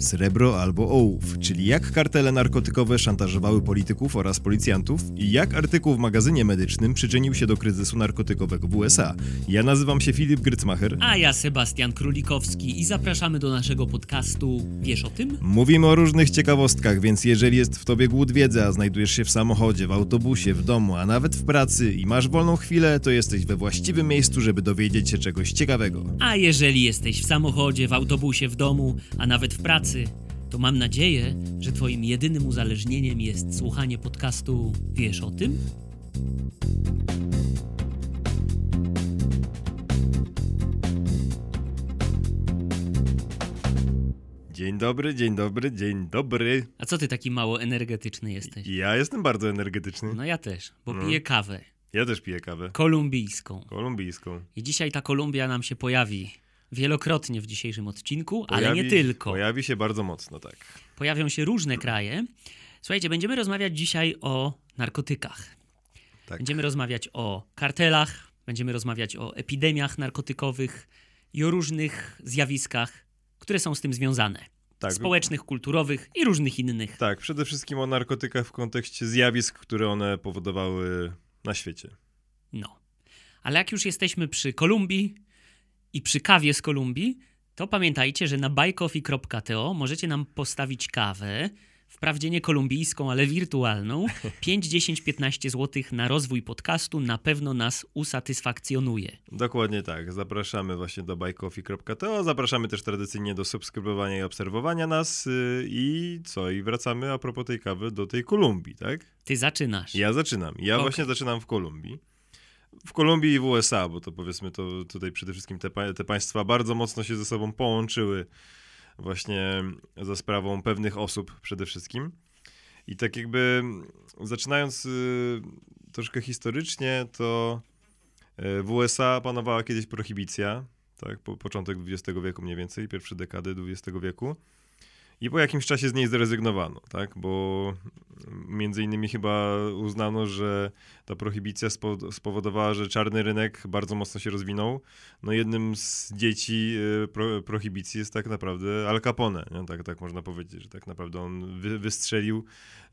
Srebro albo ołów, czyli jak kartele narkotykowe szantażowały polityków oraz policjantów i jak artykuł w magazynie medycznym przyczynił się do kryzysu narkotykowego w USA. Ja nazywam się Filip Grycmacher. A ja Sebastian Królikowski i zapraszamy do naszego podcastu Wiesz o tym? Mówimy o różnych ciekawostkach, więc jeżeli jest w tobie głód wiedzy, a znajdujesz się w samochodzie, w autobusie, w domu, a nawet w pracy i masz wolną chwilę, to jesteś we właściwym miejscu, żeby dowiedzieć się czegoś ciekawego. A jeżeli jesteś w samochodzie, w autobusie, w domu, a nawet w pracy, to mam nadzieję, że twoim jedynym uzależnieniem jest słuchanie podcastu Wiesz o tym? Dzień dobry, dzień dobry, dzień dobry. A co ty taki mało energetyczny jesteś? Ja jestem bardzo energetyczny. No ja też, bo No. piję kawę Ja też piję kawę. kolumbijską. Kolumbijską. I dzisiaj ta Kolumbia nam się pojawi wielokrotnie w dzisiejszym odcinku, ale nie Pojawi- tylko. Pojawi się bardzo mocno, tak. Pojawią się różne kraje. Słuchajcie, będziemy rozmawiać dzisiaj o narkotykach. tak. Będziemy rozmawiać o kartelach, będziemy rozmawiać o epidemiach narkotykowych i o różnych zjawiskach, które są z tym związane. tak. Społecznych, kulturowych i różnych innych. Tak, przede wszystkim o narkotykach w kontekście zjawisk, które one powodowały na świecie. No. Ale jak już jesteśmy przy Kolumbii i przy kawie z Kolumbii, to pamiętajcie, że na buycoffee.to możecie nam postawić kawę, wprawdzie nie kolumbijską, ale wirtualną. 5, 10, 15 zł na rozwój podcastu na pewno nas usatysfakcjonuje. Dokładnie tak. Zapraszamy właśnie do buycoffee.to. Zapraszamy też tradycyjnie do subskrybowania i obserwowania nas. yy, I co? I wracamy a propos tej kawy do tej Kolumbii, tak? Ty zaczynasz. Ja zaczynam. Ja Okej. właśnie zaczynam w Kolumbii. W Kolumbii i w USA, bo to powiedzmy to tutaj przede wszystkim te, te państwa bardzo mocno się ze sobą połączyły właśnie za sprawą pewnych osób przede wszystkim. I tak jakby zaczynając y, troszkę historycznie, to y, w USA panowała kiedyś prohibicja, tak, po, początek XX wieku mniej więcej, pierwsze dekady XX wieku. I po jakimś czasie z niej zrezygnowano, tak, bo między innymi chyba uznano, że ta prohibicja spo- spowodowała, że czarny rynek bardzo mocno się rozwinął. No jednym z dzieci y, pro, prohibicji jest tak naprawdę Al Capone, nie? Tak, tak można powiedzieć, że tak naprawdę on wy, wystrzelił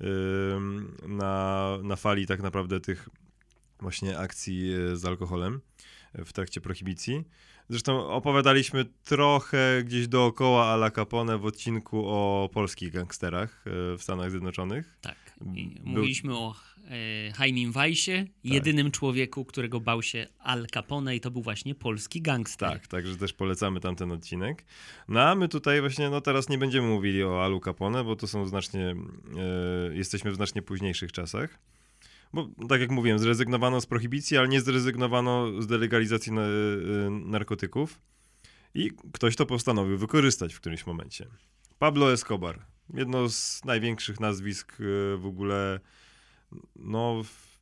ym, na, na fali tak naprawdę tych właśnie akcji y, z alkoholem y, w trakcie prohibicji. Zresztą opowiadaliśmy trochę gdzieś dookoła Ala Capone w odcinku o polskich gangsterach y, w Stanach Zjednoczonych. Tak. I Był- Mówiliśmy o e, Jaimim Weissie, jedynym człowieku, którego bał się Al Capone i to był właśnie polski gangster. Tak, także też polecamy tamten odcinek. No a my tutaj właśnie, no teraz nie będziemy mówili o Alu Capone, bo to są znacznie, e, jesteśmy w znacznie późniejszych czasach. Bo tak jak mówiłem, zrezygnowano z prohibicji, ale nie zrezygnowano z delegalizacji na, e, narkotyków. I ktoś to postanowił wykorzystać w którymś momencie. Pablo Escobar, jedno z największych nazwisk e, w ogóle, no w,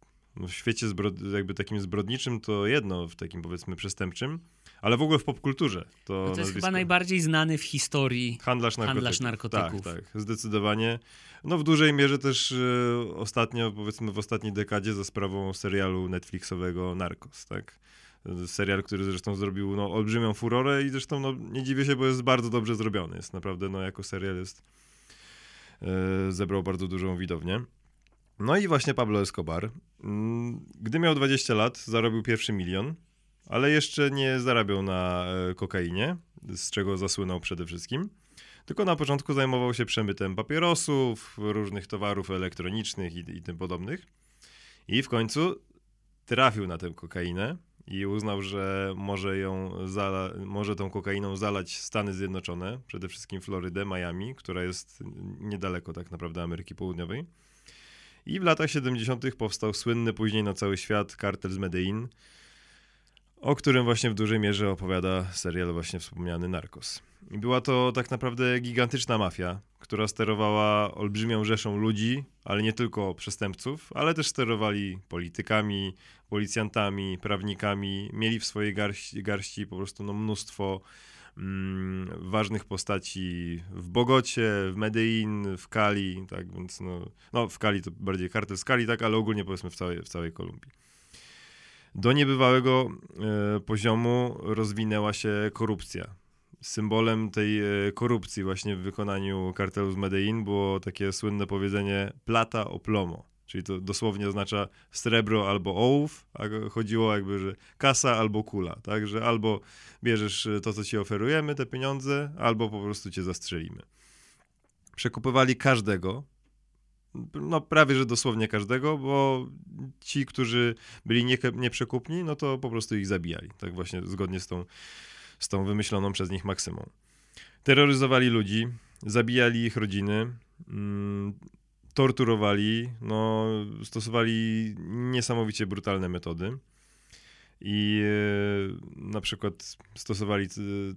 w świecie zbrod- jakby takim zbrodniczym to jedno, w takim powiedzmy przestępczym, ale w ogóle w popkulturze. To, No to jest nazwisko. chyba najbardziej znany w historii. Handlarz narkotyków. handlarz narkotyków. Tak, tak, zdecydowanie. No w dużej mierze też e, ostatnio, powiedzmy w ostatniej dekadzie za sprawą serialu Netflixowego Narcos, tak? Serial, który zresztą zrobił no, olbrzymią furorę i zresztą no, nie dziwię się, bo jest bardzo dobrze zrobiony. Jest naprawdę, no jako serial jest, e, zebrał bardzo dużą widownię. No i właśnie Pablo Escobar. Mm, Gdy miał 20 lat, zarobił pierwszy milion, ale jeszcze nie zarabiał na e, kokainie, z czego zasłynął przede wszystkim. Tylko na początku zajmował się przemytem papierosów, różnych towarów elektronicznych i, i tym podobnych. I w końcu trafił na tę kokainę i uznał, że może ją może tą kokainą zalać Stany Zjednoczone, przede wszystkim Florydę, Miami, która jest niedaleko tak naprawdę Ameryki Południowej. I w latach 70. powstał słynny później na cały świat kartel z Medellin, o którym właśnie w dużej mierze opowiada serial właśnie wspomniany Narcos. I była to tak naprawdę gigantyczna mafia, która sterowała olbrzymią rzeszą ludzi, ale nie tylko przestępców, ale też sterowali politykami, policjantami, prawnikami. Mieli w swojej garści, garści po prostu no, mnóstwo mm, ważnych postaci w Bogocie, w Medellin, w Cali, tak więc no, no w Cali to bardziej kartel z Cali, tak, ale ogólnie powiedzmy w całej, w całej Kolumbii. Do niebywałego e, poziomu rozwinęła się korupcja symbolem tej e, korupcji właśnie w wykonaniu kartelu z Medellin było takie słynne powiedzenie plata o plomo. Czyli to dosłownie oznacza srebro albo ołów, a chodziło jakby, że kasa albo kula, tak? Że albo bierzesz to, co ci oferujemy, te pieniądze, albo po prostu cię zastrzelimy. Przekupywali każdego, no prawie, że dosłownie każdego, bo ci, którzy byli nie, nieprzekupni, no to po prostu ich zabijali, tak właśnie zgodnie z tą, z tą wymyśloną przez nich maksymą. Terroryzowali ludzi, zabijali ich rodziny, mm, torturowali, no, stosowali niesamowicie brutalne metody. I e, na przykład stosowali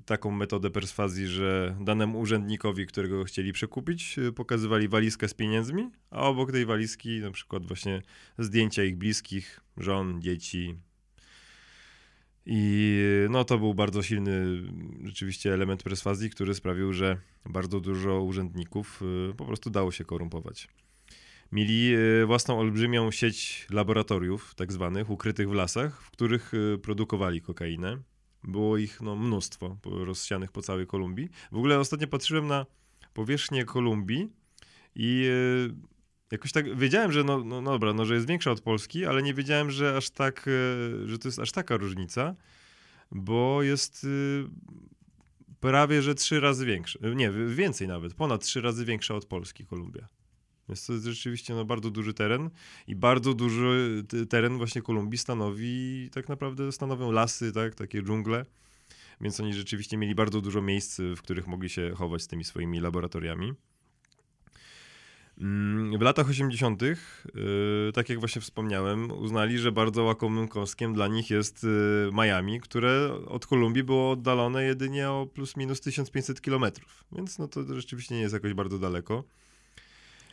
taką metodę perswazji, że danemu urzędnikowi, którego chcieli przekupić, e, pokazywali walizkę z pieniędzmi, a obok tej walizki na przykład właśnie zdjęcia ich bliskich, żon, dzieci. I no to był bardzo silny rzeczywiście element perswazji, który sprawił, że bardzo dużo urzędników e, po prostu dało się korumpować. Mieli e, własną olbrzymią sieć laboratoriów, tak zwanych, ukrytych w lasach, w których e, produkowali kokainę. Było ich no, mnóstwo rozsianych po całej Kolumbii. W ogóle ostatnio patrzyłem na powierzchnię Kolumbii i e, jakoś tak wiedziałem, że no, no, no, dobra, no, że jest większa od Polski, ale nie wiedziałem, że aż tak, że to jest aż taka różnica, bo jest prawie, że trzy razy większa. Nie, więcej nawet, ponad trzy razy większa od Polski Kolumbia. Więc to jest rzeczywiście no, bardzo duży teren i bardzo duży teren właśnie Kolumbii stanowi, tak naprawdę stanowią lasy, tak, takie dżungle. Więc oni rzeczywiście mieli bardzo dużo miejsc, w których mogli się chować z tymi swoimi laboratoriami. Mm, w latach 80., yy, tak jak właśnie wspomniałem, uznali, że bardzo łakomym kąskiem dla nich jest yy, Miami, które od Kolumbii było oddalone jedynie o plus minus 1500 kilometrów. Więc no to rzeczywiście nie jest jakoś bardzo daleko.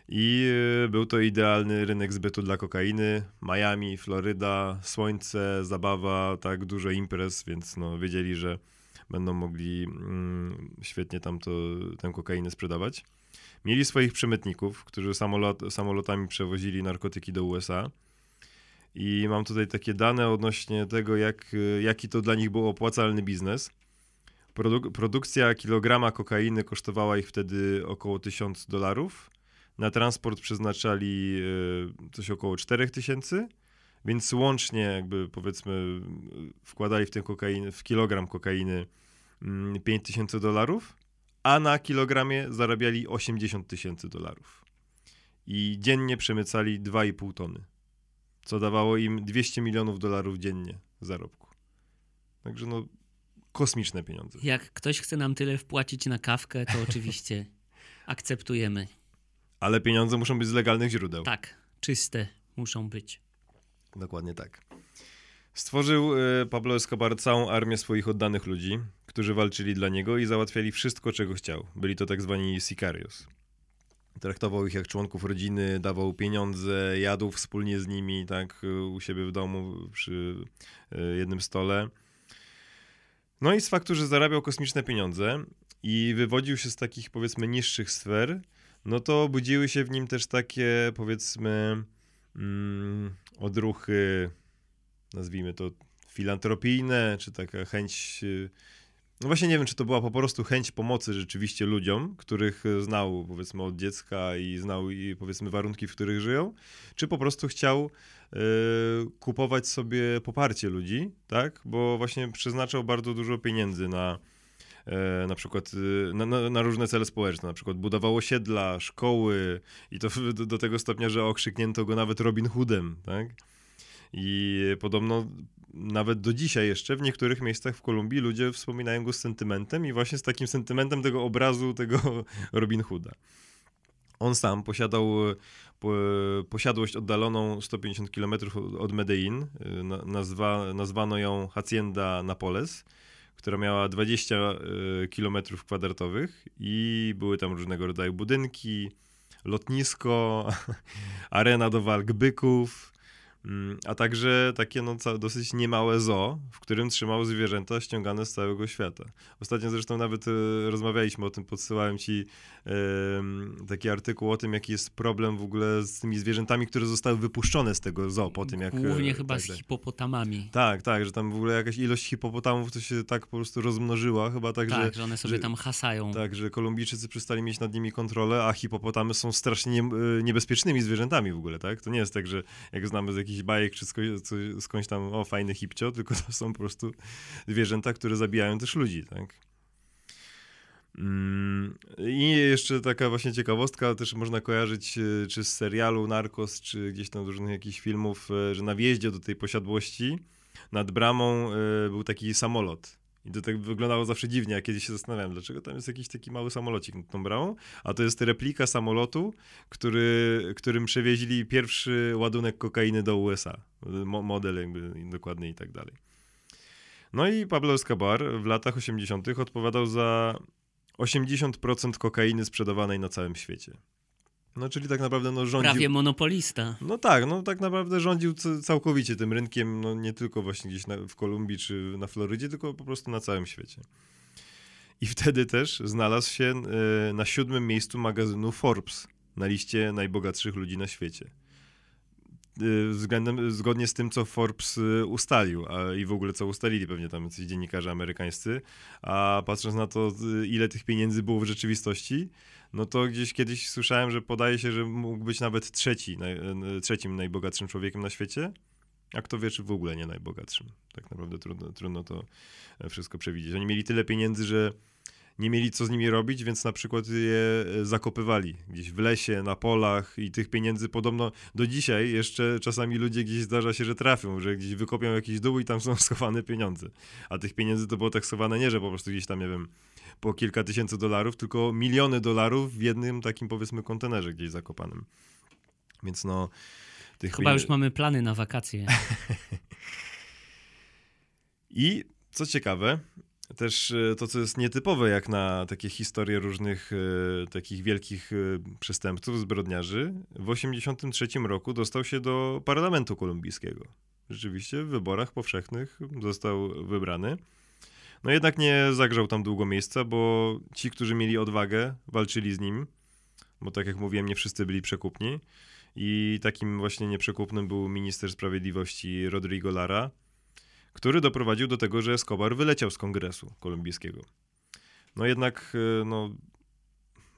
I y, był to idealny rynek zbytu dla kokainy. Miami, Floryda, słońce, zabawa, tak dużo imprez, więc no, wiedzieli, że będą mogli mm, świetnie tam to, tę kokainę sprzedawać. Mieli swoich przemytników, którzy samolot, samolotami przewozili narkotyki do USA. I mam tutaj takie dane odnośnie tego, jak, jaki to dla nich był opłacalny biznes. Produ produkcja kilograma kokainy kosztowała ich wtedy około 1000 dolarów na transport przeznaczali e, coś około 4000, więc łącznie jakby powiedzmy wkładali w ten kokain, w kilogram kokainy 5000 mm, dolarów, a na kilogramie zarabiali 80 tysięcy dolarów. I dziennie przemycali 2,5 tony, co dawało im 200 milionów dolarów dziennie zarobku. Także no, kosmiczne pieniądze. Jak ktoś chce nam tyle wpłacić na kawkę, to oczywiście akceptujemy. Ale pieniądze muszą być z legalnych źródeł. Tak, czyste muszą być. Dokładnie tak. Stworzył e, Pablo Escobar całą armię swoich oddanych ludzi, którzy walczyli dla niego i załatwiali wszystko, czego chciał. Byli to tak zwani sicarios. Traktował ich jak członków rodziny, dawał pieniądze, jadł wspólnie z nimi, tak, u siebie w domu przy e, jednym stole. No i z faktu, że zarabiał kosmiczne pieniądze i wywodził się z takich, powiedzmy, niższych sfer, no to budziły się w nim też takie, powiedzmy, mm, odruchy, nazwijmy to filantropijne, czy taka chęć. Y, no właśnie nie wiem, czy to była po prostu chęć pomocy rzeczywiście ludziom, których znał powiedzmy od dziecka i znał i powiedzmy warunki, w których żyją, czy po prostu chciał y, kupować sobie poparcie ludzi, tak? Bo właśnie przeznaczał bardzo dużo pieniędzy na na przykład e, na, na, na, różne cele społeczne, na przykład budowało osiedla, szkoły i to do, do, tego stopnia, że okrzyknięto go nawet Robin Hoodem, tak? I podobno nawet do dzisiaj jeszcze w niektórych miejscach w Kolumbii ludzie wspominają go z sentymentem i właśnie z takim sentymentem tego obrazu tego Robin Hooda. On sam posiadał posiadłość oddaloną 150 km od Medellin. E, nazwa, nazwano ją Hacienda Napoles która miała 20 y, km kwadratowych i były tam różnego rodzaju budynki, lotnisko, arena do walk byków, a także takie no, dosyć niemałe zoo, w którym trzymał zwierzęta ściągane z całego świata. Ostatnio zresztą nawet y, rozmawialiśmy o tym, podsyłałem ci y, taki artykuł o tym, jaki jest problem w ogóle z tymi zwierzętami, które zostały wypuszczone z tego zoo po tym, jak... Głównie e, chyba tak, z tak. hipopotamami. Tak, tak, że tam w ogóle jakaś ilość hipopotamów to się tak po prostu rozmnożyła chyba tak, tak że... że one sobie że, tam hasają. Tak, że Kolumbijczycy przestali mieć nad nimi kontrolę, a hipopotamy są strasznie nie, y, niebezpiecznymi zwierzętami w ogóle, tak? To nie jest tak, że jak znamy z jakichś jakichś bajek czy skądś tam, o fajny hipcio, tylko to są po prostu zwierzęta, które zabijają też ludzi, tak? Mm, I jeszcze taka właśnie ciekawostka, też można kojarzyć e, czy z serialu Narcos, czy gdzieś tam z różnych jakichś filmów, e, że na wjeździe do tej posiadłości nad bramą e, był taki samolot. I to tak wyglądało zawsze dziwnie, a kiedyś się zastanawiałem, dlaczego tam jest jakiś taki mały samolocik nad tą bramą, a to jest replika samolotu, który, którym przewieźli pierwszy ładunek kokainy do USA. Model jakby dokładnie i tak dalej. No i Pablo Escobar w latach 80. odpowiadał za 80% kokainy sprzedawanej na całym świecie. No, czyli tak naprawdę no, rządził... Prawie monopolista. No tak, no tak naprawdę rządził całkowicie tym rynkiem, no nie tylko właśnie gdzieś na, w Kolumbii czy na Florydzie, tylko po prostu na całym świecie. I wtedy też znalazł się y, na siódmym miejscu magazynu Forbes na liście najbogatszych ludzi na świecie. Y, względem, zgodnie z tym, co Forbes y, ustalił, a i w ogóle co ustalili pewnie tam jacyś dziennikarze amerykańscy, a patrząc na to, ile tych pieniędzy było w rzeczywistości, no to gdzieś kiedyś słyszałem, że podaje się, że mógł być nawet trzeci, naj, trzecim najbogatszym człowiekiem na świecie, a kto wie, czy w ogóle nie najbogatszym. Tak naprawdę trudno, trudno to e, wszystko przewidzieć. Oni mieli tyle pieniędzy, że nie mieli co z nimi robić, więc na przykład je e, zakopywali gdzieś w lesie, na polach i tych pieniędzy podobno do dzisiaj jeszcze czasami ludzie gdzieś zdarza się, że trafią, że gdzieś wykopią jakiś dół i tam są schowane pieniądze. A tych pieniędzy to było tak schowane nie, że po prostu gdzieś tam, nie wiem, po kilka tysięcy dolarów, tylko miliony dolarów w jednym takim powiedzmy kontenerze gdzieś zakopanym. Więc no... Tych Chyba już mamy plany na wakacje. I co ciekawe, też e, to, co jest nietypowe jak na takie historie różnych e, takich wielkich e, przestępców, zbrodniarzy, w 1983 roku dostał się do parlamentu kolumbijskiego. Rzeczywiście w wyborach powszechnych został wybrany. No jednak nie zagrzał tam długo miejsca, bo ci, którzy mieli odwagę, walczyli z nim, bo tak jak mówiłem, nie wszyscy byli przekupni. I takim właśnie nieprzekupnym był minister sprawiedliwości Rodrigo Lara, który doprowadził do tego, że Escobar wyleciał z kongresu kolumbijskiego. No jednak, e, no,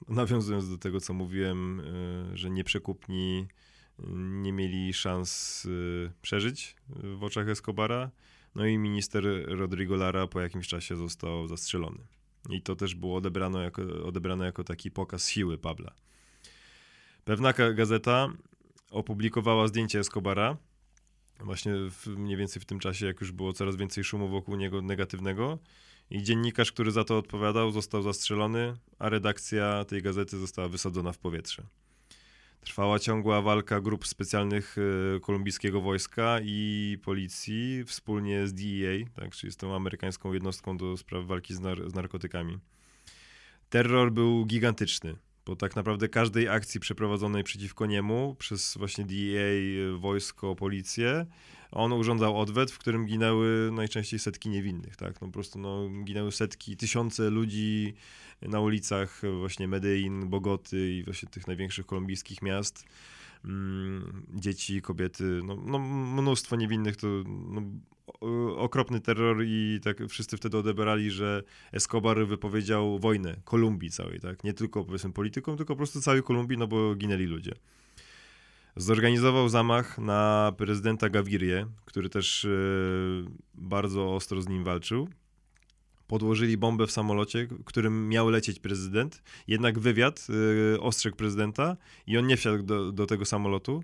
nawiązując do tego, co mówiłem, e, że nieprzekupni nie mieli szans e, przeżyć w oczach Escobara, no i minister Rodrigo Lara po jakimś czasie został zastrzelony. I to też było odebrane jako, odebrane jako taki pokaz siły Pabla. Pewna gazeta opublikowała zdjęcie Escobara, właśnie w, mniej więcej w tym czasie, jak już było coraz więcej szumu wokół niego negatywnego. I dziennikarz, który za to odpowiadał, został zastrzelony, a redakcja tej gazety została wysadzona w powietrze. Trwała ciągła walka grup specjalnych e, kolumbijskiego wojska i policji wspólnie z DEA, tak, czyli z tą amerykańską jednostką do spraw walki z, nar z narkotykami. Terror był gigantyczny, bo tak naprawdę każdej akcji przeprowadzonej przeciwko niemu przez właśnie DEA, wojsko, policję, on urządzał odwet, w którym ginęły najczęściej setki niewinnych, tak? No po prostu no, ginęły setki, tysiące ludzi na ulicach właśnie Medellin, Bogoty i właśnie tych największych kolumbijskich miast. Mm, dzieci, kobiety, no, no mnóstwo niewinnych, to no, okropny terror i tak wszyscy wtedy odebrali, że Escobar wypowiedział wojnę Kolumbii całej, tak? Nie tylko powiedzmy politykom, tylko po prostu całej Kolumbii, no bo ginęli ludzie. Zorganizował zamach na prezydenta Gavirię, który też e, bardzo ostro z nim walczył. Podłożyli bombę w samolocie, którym miał lecieć prezydent. Jednak wywiad e, ostrzegł prezydenta i on nie wsiadł do, do tego samolotu.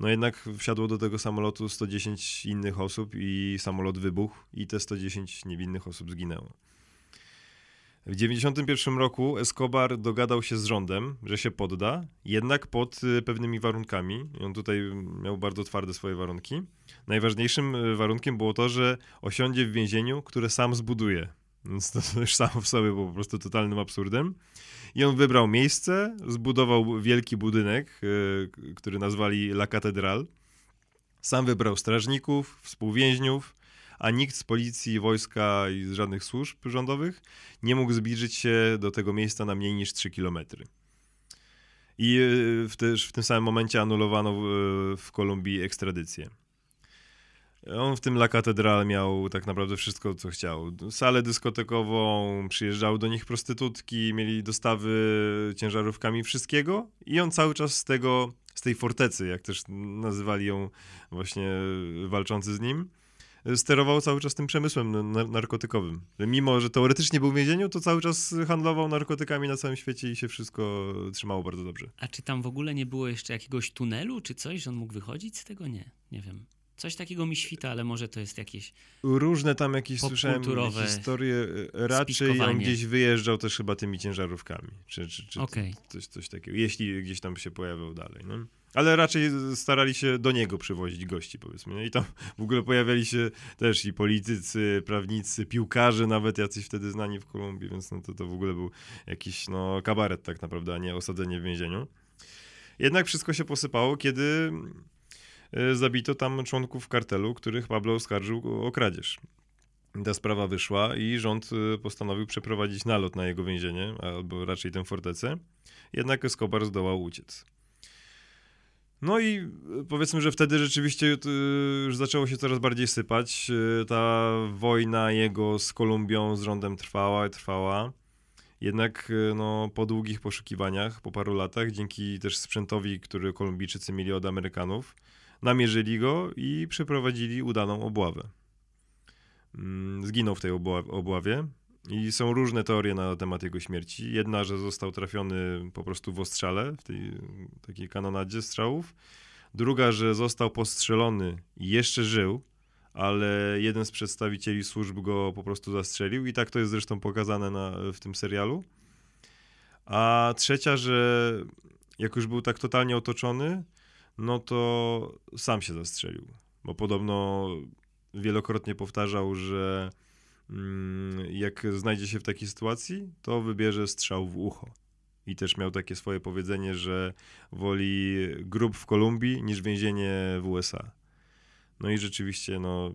No jednak wsiadło do tego samolotu 110 innych osób i samolot wybuchł i te 110 niewinnych osób zginęło. W 1991 roku Escobar dogadał się z rządem, że się podda, jednak pod y, pewnymi warunkami. On tutaj miał bardzo twarde swoje warunki. Najważniejszym y, warunkiem było to, że osiądzie w więzieniu, które sam zbuduje. Więc to już samo w sobie było po prostu totalnym absurdem. I on wybrał miejsce, zbudował wielki budynek, y, który nazwali La Catedral. Sam wybrał strażników, współwięźniów, a nikt z policji, wojska i z żadnych służb rządowych nie mógł zbliżyć się do tego miejsca na mniej niż 3 kilometry. I e, w, też w tym samym momencie anulowano w, w Kolumbii ekstradycję. On w tym La Catedral miał tak naprawdę wszystko, co chciał. Salę dyskotekową, przyjeżdżały do nich prostytutki, mieli dostawy ciężarówkami wszystkiego i on cały czas z tego, z tej fortecy, jak też nazywali ją właśnie walczący z nim, sterował cały czas tym przemysłem narkotykowym. Mimo, że teoretycznie był w więzieniu, to cały czas handlował narkotykami na całym świecie i się wszystko trzymało bardzo dobrze. A czy tam w ogóle nie było jeszcze jakiegoś tunelu czy coś, że on mógł wychodzić z tego? Nie, nie wiem. Coś takiego mi świta, ale może to jest jakieś. Różne tam jakieś słyszałem historie. Raczej on gdzieś wyjeżdżał też chyba tymi ciężarówkami. Czy, czy, czy okay. coś, coś takiego. Jeśli gdzieś tam się pojawiał dalej. No. Ale raczej starali się do niego przywozić gości, powiedzmy. I tam w ogóle pojawiali się też i politycy, prawnicy, piłkarze, nawet jacyś wtedy znani w Kolumbii, więc no to, to w ogóle był jakiś no, kabaret tak naprawdę, a nie osadzenie w więzieniu. Jednak wszystko się posypało, kiedy E, zabito tam członków kartelu, których Pablo oskarżył o kradzież. Ta sprawa wyszła i rząd e, postanowił przeprowadzić nalot na jego więzienie, albo raczej tę fortecę. Jednak Escobar zdołał uciec. No i e, powiedzmy, że wtedy rzeczywiście już zaczęło się coraz bardziej sypać. Ta wojna jego z Kolumbią, z rządem trwała i trwała. Jednak no, po długich poszukiwaniach, po paru latach, dzięki też sprzętowi, który Kolumbijczycy mieli od Amerykanów, namierzyli go i przeprowadzili udaną obławę. Mm, zginął w tej obławie i są różne teorie na temat jego śmierci. Jedna, że został trafiony po prostu w ostrzale, w tej takiej kanonadzie strzałów. Druga, że został postrzelony i jeszcze żył, ale jeden z przedstawicieli służb go po prostu zastrzelił i tak to jest zresztą pokazane na, w tym serialu. A trzecia, że jak już był tak totalnie otoczony, no to sam się zastrzelił. Bo podobno wielokrotnie powtarzał, że mm, jak znajdzie się w takiej sytuacji, to wybierze strzał w ucho. I też miał takie swoje powiedzenie, że woli grób w Kolumbii niż więzienie w USA. No i rzeczywiście, no,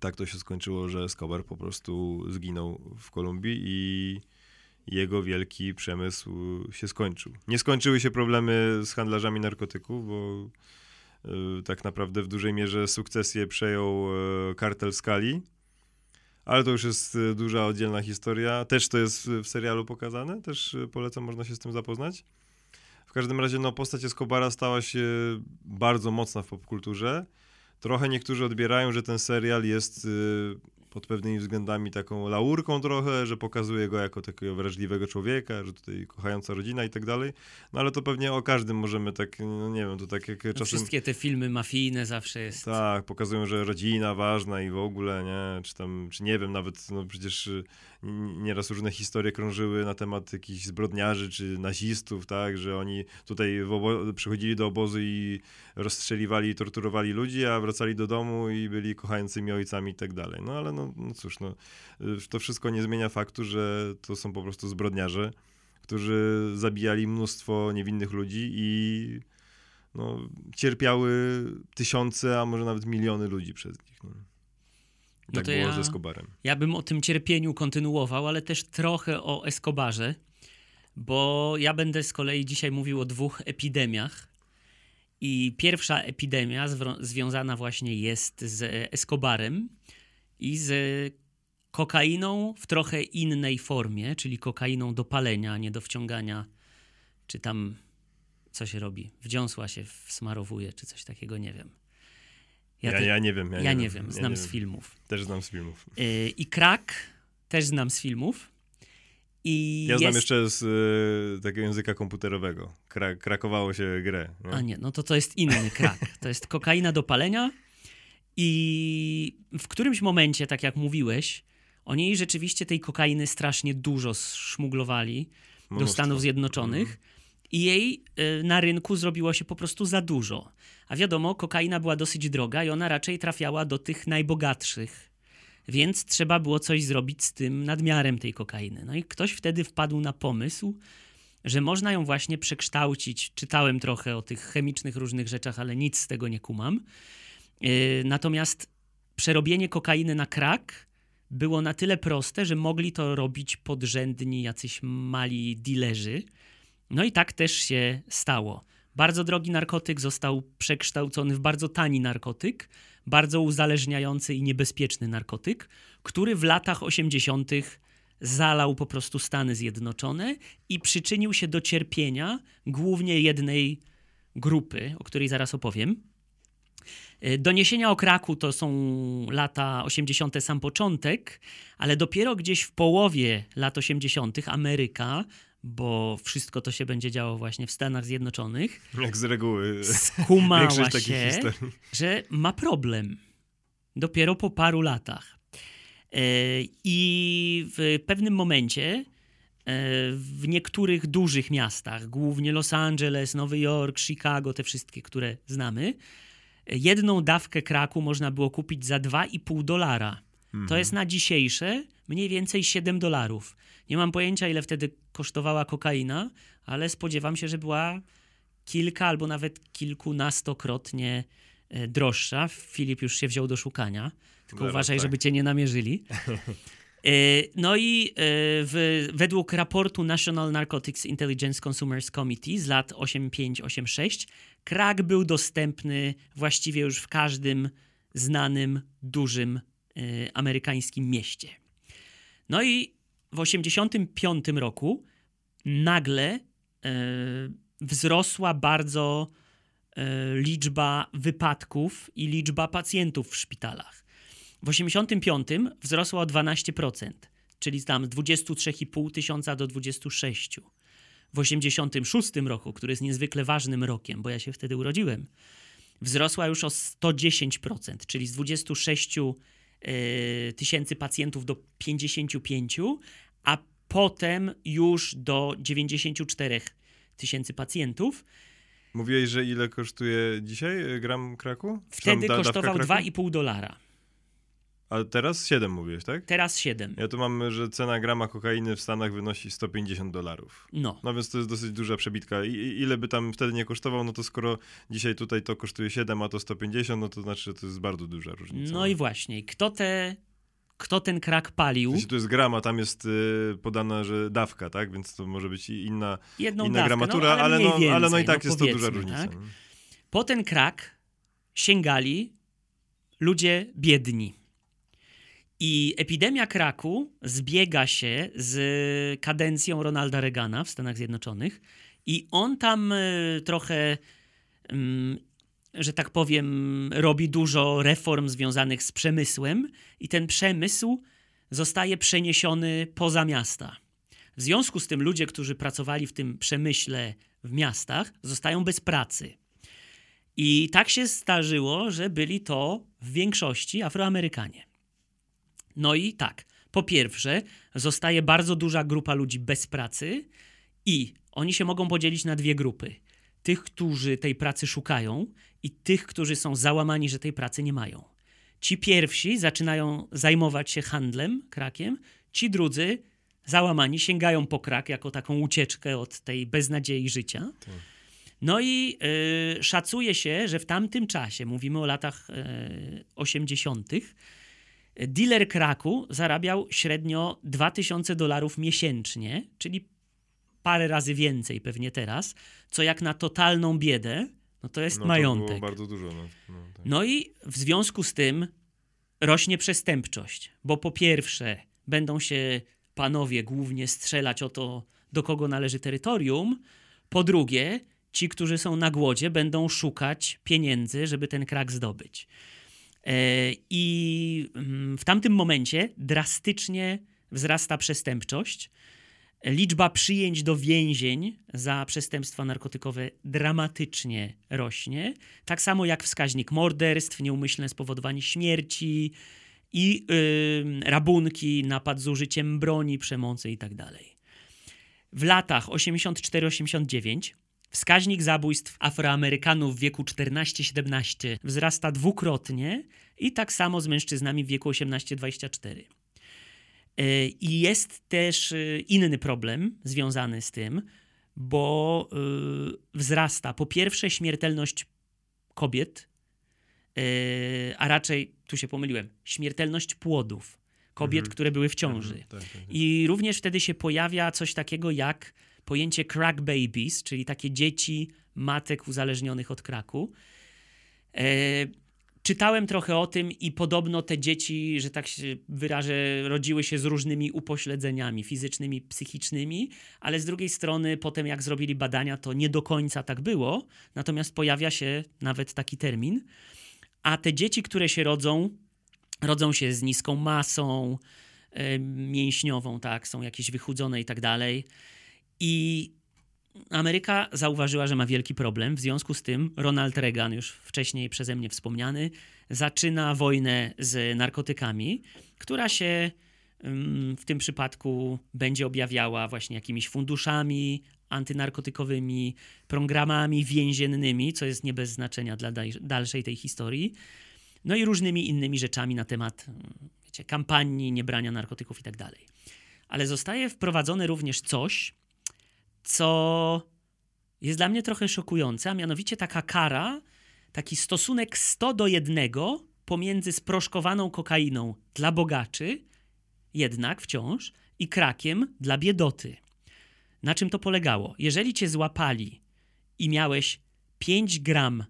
tak to się skończyło, że Escobar po prostu zginął w Kolumbii i jego wielki przemysł się skończył. Nie skończyły się problemy z handlarzami narkotyków, bo y, tak naprawdę w dużej mierze sukcesję przejął y, kartel Skali, ale to już jest duża oddzielna historia. Też to jest w serialu pokazane, też polecam, można się z tym zapoznać. W każdym razie no, postać Escobara stała się bardzo mocna w popkulturze. Trochę niektórzy odbierają, że ten serial jest pod pewnymi względami taką laurką trochę, że pokazuje go jako takiego wrażliwego człowieka, że tutaj kochająca rodzina i tak dalej. No ale to pewnie o każdym możemy tak, no nie wiem, to tak jak no czasem... Wszystkie te filmy mafijne zawsze jest... Tak, pokazują, że rodzina ważna i w ogóle, nie? Czy tam, czy nie wiem, nawet, no przecież y, nieraz różne historie krążyły na temat jakichś zbrodniarzy czy nazistów, tak, że oni tutaj przychodzili do obozu i rozstrzeliwali i torturowali ludzi, a wracali do domu i byli kochającymi ojcami i tak dalej. No ale no, no cóż, no, y, to wszystko nie zmienia faktu, że to są po prostu zbrodniarze, którzy zabijali mnóstwo niewinnych ludzi i no, cierpiały tysiące, a może nawet miliony ludzi przez nich. No. No tak było ja, z Escobarem. Ja bym o tym cierpieniu kontynuował, ale też trochę o Escobarze, bo ja będę z kolei dzisiaj mówił o dwóch epidemiach. I pierwsza epidemia związana właśnie jest z Escobarem i z kokainą w trochę innej formie, czyli kokainą do palenia, nie do wciągania, czy tam co się robi, wdziąsła się wsmarowuje, czy coś takiego, nie wiem. Ja, ja, te... ja nie wiem. Ja, ja nie, wiem, znam z filmów. Też znam z filmów. Yy, I Krak też znam z filmów. I ja jest... znam jeszcze z y, takiego języka komputerowego. Kra krakowało się grę. Nie? A nie, no to to jest inny krak. To jest kokaina do palenia i w którymś momencie, tak jak mówiłeś, oni rzeczywiście tej kokainy strasznie dużo szmuglowali Mnóstwo. do Stanów Zjednoczonych. Mm i jej y, na rynku zrobiło się po prostu za dużo. A wiadomo, kokaina była dosyć droga i ona raczej trafiała do tych najbogatszych. Więc trzeba było coś zrobić z tym nadmiarem tej kokainy. No i ktoś wtedy wpadł na pomysł, że można ją właśnie przekształcić. Czytałem trochę o tych chemicznych różnych rzeczach, ale nic z tego nie kumam. Y, natomiast przerobienie kokainy na krak było na tyle proste, że mogli to robić podrzędni jacyś mali dilerzy. No i tak też się stało. Bardzo drogi narkotyk został przekształcony w bardzo tani narkotyk, bardzo uzależniający i niebezpieczny narkotyk, który w latach 80. zalał po prostu Stany Zjednoczone i przyczynił się do cierpienia głównie jednej grupy, o której zaraz opowiem. E, doniesienia o kraku to są lata 80., sam początek, ale dopiero gdzieś w połowie lat 80. Ameryka, bo wszystko to się będzie działo właśnie w Stanach Zjednoczonych. Jak z reguły. Skumała się, że ma problem. Dopiero po paru latach. E, I w pewnym momencie e, w niektórych dużych miastach, głównie Los Angeles, Nowy Jork, Chicago, te wszystkie, które znamy, jedną dawkę kraku można było kupić za 2,5 dolara. Mhm. To jest na dzisiejsze mniej więcej 7 dolarów. Nie mam pojęcia, ile wtedy kosztowała kokaina, ale spodziewam się, że była kilka albo nawet kilkunastokrotnie e, droższa. Filip już się wziął do szukania, tylko uważaj, tak. żeby cię nie namierzyli. E, no i e, w, według raportu National Narcotics Intelligence Consumers Committee z lat 85-86 Krak był dostępny właściwie już w każdym znanym, dużym y, amerykańskim mieście. No i w 1985 roku nagle wzrosła bardzo liczba wypadków i liczba pacjentów w szpitalach. W 1985 wzrosła o 12%, czyli tam z 23,5 tysiąca do 26 w 86 roku, który jest niezwykle ważnym rokiem, bo ja się wtedy urodziłem, wzrosła już o 110%, czyli z 26 e, tysięcy pacjentów do 55, a potem już do 94 tysięcy pacjentów. Mówiłeś, że ile kosztuje dzisiaj gram kraku? Wtedy kosztował 2,5 dolara. A teraz 7 mówiłeś, tak? Teraz 7. Ja tu mam, że cena grama kokainy w Stanach wynosi 150 dolarów. No. No więc to jest dosyć duża przebitka. I, ile by tam wtedy nie kosztował, no to skoro dzisiaj tutaj to kosztuje 7, a to 150, no to znaczy, że to jest bardzo duża różnica. No i właśnie, kto te kto ten krak palił. Jeśli tu jest gram, a tam jest y, podana, że dawka, tak? Więc to może być inna, Jedną inna dawkę, gramatura, no, ale, ale, no, więcej, ale no i tak no, jest to duża różnica. Tak? Po ten krak sięgali ludzie biedni. I epidemia kraku zbiega się z kadencją Ronalda Reagana w Stanach Zjednoczonych, i on tam e, trochę, mm, że tak powiem, robi dużo reform związanych z przemysłem, i ten przemysł zostaje przeniesiony poza miasta. W związku z tym ludzie, którzy pracowali w tym przemyśle w miastach, zostają bez pracy. I tak się zdarzyło, że byli to w większości Afroamerykanie. No i tak, po pierwsze, zostaje bardzo duża grupa ludzi bez pracy i oni się mogą podzielić na dwie grupy. Tych, którzy tej pracy szukają i tych, którzy są załamani, że tej pracy nie mają. Ci pierwsi zaczynają zajmować się handlem, krakiem, ci drudzy załamani sięgają po krak jako taką ucieczkę od tej beznadziei życia. No i y, szacuje się, że w tamtym czasie, mówimy o latach y, 80., Dealer kraku zarabiał średnio 2000 dolarów miesięcznie, czyli parę razy więcej pewnie teraz, co jak na totalną biedę, no to jest no to majątek. Było bardzo dużo. No. No, tak. no i w związku z tym rośnie przestępczość, bo po pierwsze będą się panowie głównie strzelać o to, do kogo należy terytorium, po drugie ci, którzy są na głodzie, będą szukać pieniędzy, żeby ten krak zdobyć. E, I mm, w tamtym momencie drastycznie wzrasta przestępczość. Liczba przyjęć do więzień za przestępstwa narkotykowe dramatycznie rośnie. Tak samo jak wskaźnik morderstw, nieumyślne spowodowanie śmierci i yy, rabunki, napad z użyciem broni, przemocy itd. Tak w latach 84-89 Wskaźnik zabójstw Afroamerykanów w wieku 14-17 wzrasta dwukrotnie i tak samo z mężczyznami w wieku 18-24. E, I jest też e, inny problem związany z tym, bo e, wzrasta po pierwsze śmiertelność kobiet a raczej, tu się pomyliłem, śmiertelność płodów kobiet, Mhm. które były w ciąży. Mhm, tak, tak, tak. I również wtedy się pojawia coś takiego jak pojęcie crack babies, czyli takie dzieci matek uzależnionych od kraku. E, czytałem trochę o tym i podobno te dzieci, że tak się wyrażę, rodziły się z różnymi upośledzeniami fizycznymi, psychicznymi, ale z drugiej strony potem jak zrobili badania, to nie do końca tak było, natomiast pojawia się nawet taki termin. A te dzieci, które się rodzą, rodzą się z niską masą e, mięśniową, tak, są jakieś wychudzone i tak dalej. I Ameryka zauważyła, że ma wielki problem. W związku z tym Ronald Reagan, już wcześniej przeze mnie wspomniany, zaczyna wojnę z narkotykami, która się ym, w tym przypadku będzie objawiała właśnie jakimiś funduszami antynarkotykowymi, programami więziennymi, co jest nie bez znaczenia dla dalszej tej historii. No i różnymi innymi rzeczami na temat wiecie, kampanii, niebrania narkotyków i tak dalej. Ale zostaje wprowadzone również coś, co jest dla mnie trochę szokujące, a mianowicie taka kara, taki stosunek 100 do 1 pomiędzy sproszkowaną kokainą dla bogaczy, jednak wciąż, i krakiem dla biedoty. Na czym to polegało? Jeżeli cię złapali i miałeś 5 gram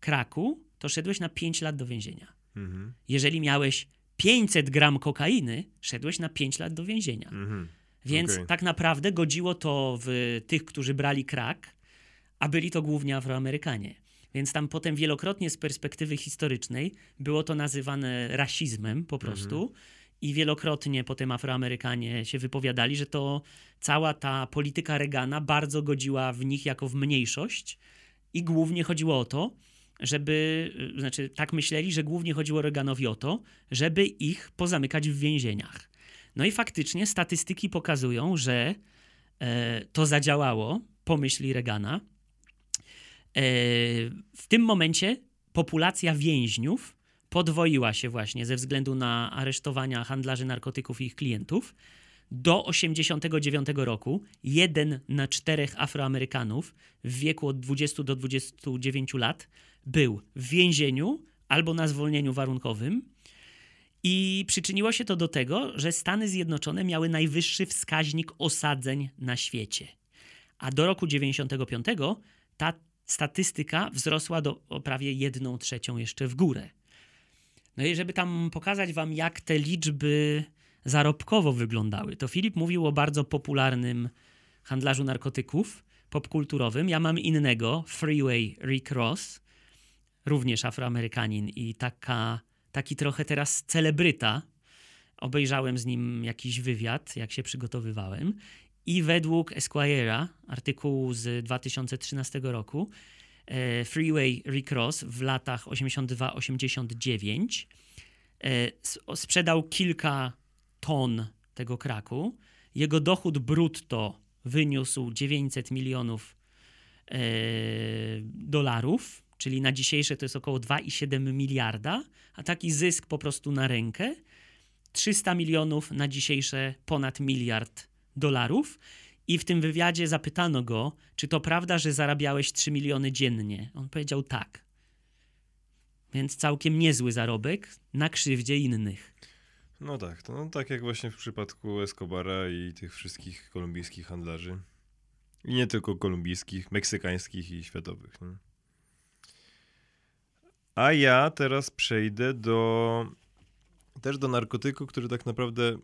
kraku, to szedłeś na 5 lat do więzienia. Mhm, Jeżeli miałeś 500 gram kokainy, szedłeś na 5 lat do więzienia. mhm. Więc Okej. tak naprawdę godziło to w tych, którzy brali krak, a byli to głównie Afroamerykanie. Więc tam potem wielokrotnie z perspektywy historycznej było to nazywane rasizmem po prostu. I wielokrotnie potem Afroamerykanie się wypowiadali, że to cała ta polityka Reagana bardzo godziła w nich jako w mniejszość. I głównie chodziło o to, żeby, znaczy tak myśleli, że głównie chodziło Reaganowi o to, żeby ich pozamykać w więzieniach. No i faktycznie statystyki pokazują, że e, to zadziałało po myśli Reagana. E, w tym momencie populacja więźniów podwoiła się właśnie ze względu na aresztowania handlarzy narkotyków i ich klientów. Do 1989 roku jeden na czterech Afroamerykanów w wieku od 20 do 29 lat był w więzieniu albo na zwolnieniu warunkowym. I przyczyniło się to do tego, że Stany Zjednoczone miały najwyższy wskaźnik osadzeń na świecie. A do roku 95 ta statystyka wzrosła do prawie 1 trzecią jeszcze w górę. No i żeby tam pokazać wam, jak te liczby zarobkowo wyglądały, to Filip mówił o bardzo popularnym handlarzu narkotyków popkulturowym. Ja mam innego, Freeway Rick Ross, również Afroamerykanin i taka, taki trochę teraz celebryta. Obejrzałem z nim jakiś wywiad, jak się przygotowywałem. I według Esquire'a, artykułu z 2013 roku, e, Freeway Rick Ross w latach 82-89 e, sprzedał kilka ton tego kraku. Jego dochód brutto wyniósł 900 milionów e, dolarów, czyli na dzisiejsze to jest około 2,7 miliarda, a taki zysk po prostu na rękę 300 milionów na dzisiejsze ponad miliard dolarów. I w tym wywiadzie zapytano go, czy to prawda, że zarabiałeś 3 miliony dziennie. On powiedział tak. Więc całkiem niezły zarobek na krzywdzie innych. No tak, no, tak jak właśnie w przypadku Escobara i tych wszystkich kolumbijskich handlarzy. I nie tylko kolumbijskich, meksykańskich i światowych. Nie? A ja teraz przejdę do też do narkotyku, który tak naprawdę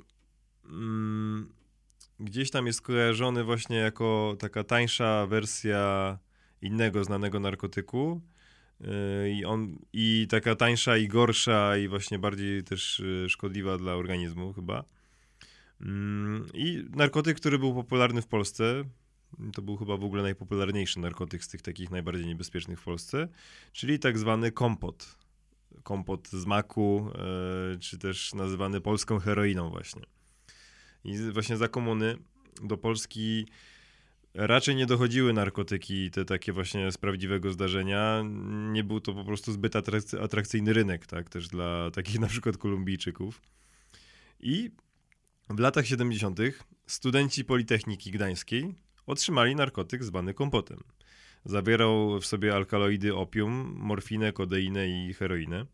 mm, gdzieś tam jest kojarzony właśnie jako taka tańsza wersja innego znanego narkotyku. Yy, I, on, I taka tańsza i gorsza, i właśnie bardziej też yy, szkodliwa dla organizmu, chyba. Mm, I narkotyk, który był popularny w Polsce, to był chyba w ogóle najpopularniejszy narkotyk z tych takich najbardziej niebezpiecznych w Polsce, czyli tak zwany kompot. Kompot z maku, yy, czy też nazywany polską heroiną, właśnie. I właśnie za komuny do Polski raczej nie dochodziły narkotyki, te takie właśnie z prawdziwego zdarzenia. Nie był to po prostu zbyt atrakcy- atrakcyjny rynek, tak, też dla takich na przykład Kolumbijczyków. I w latach 70. studenci Politechniki Gdańskiej otrzymali narkotyk zwany kompotem. Zawierał w sobie alkaloidy opium, morfinę, kodeinę i heroinę.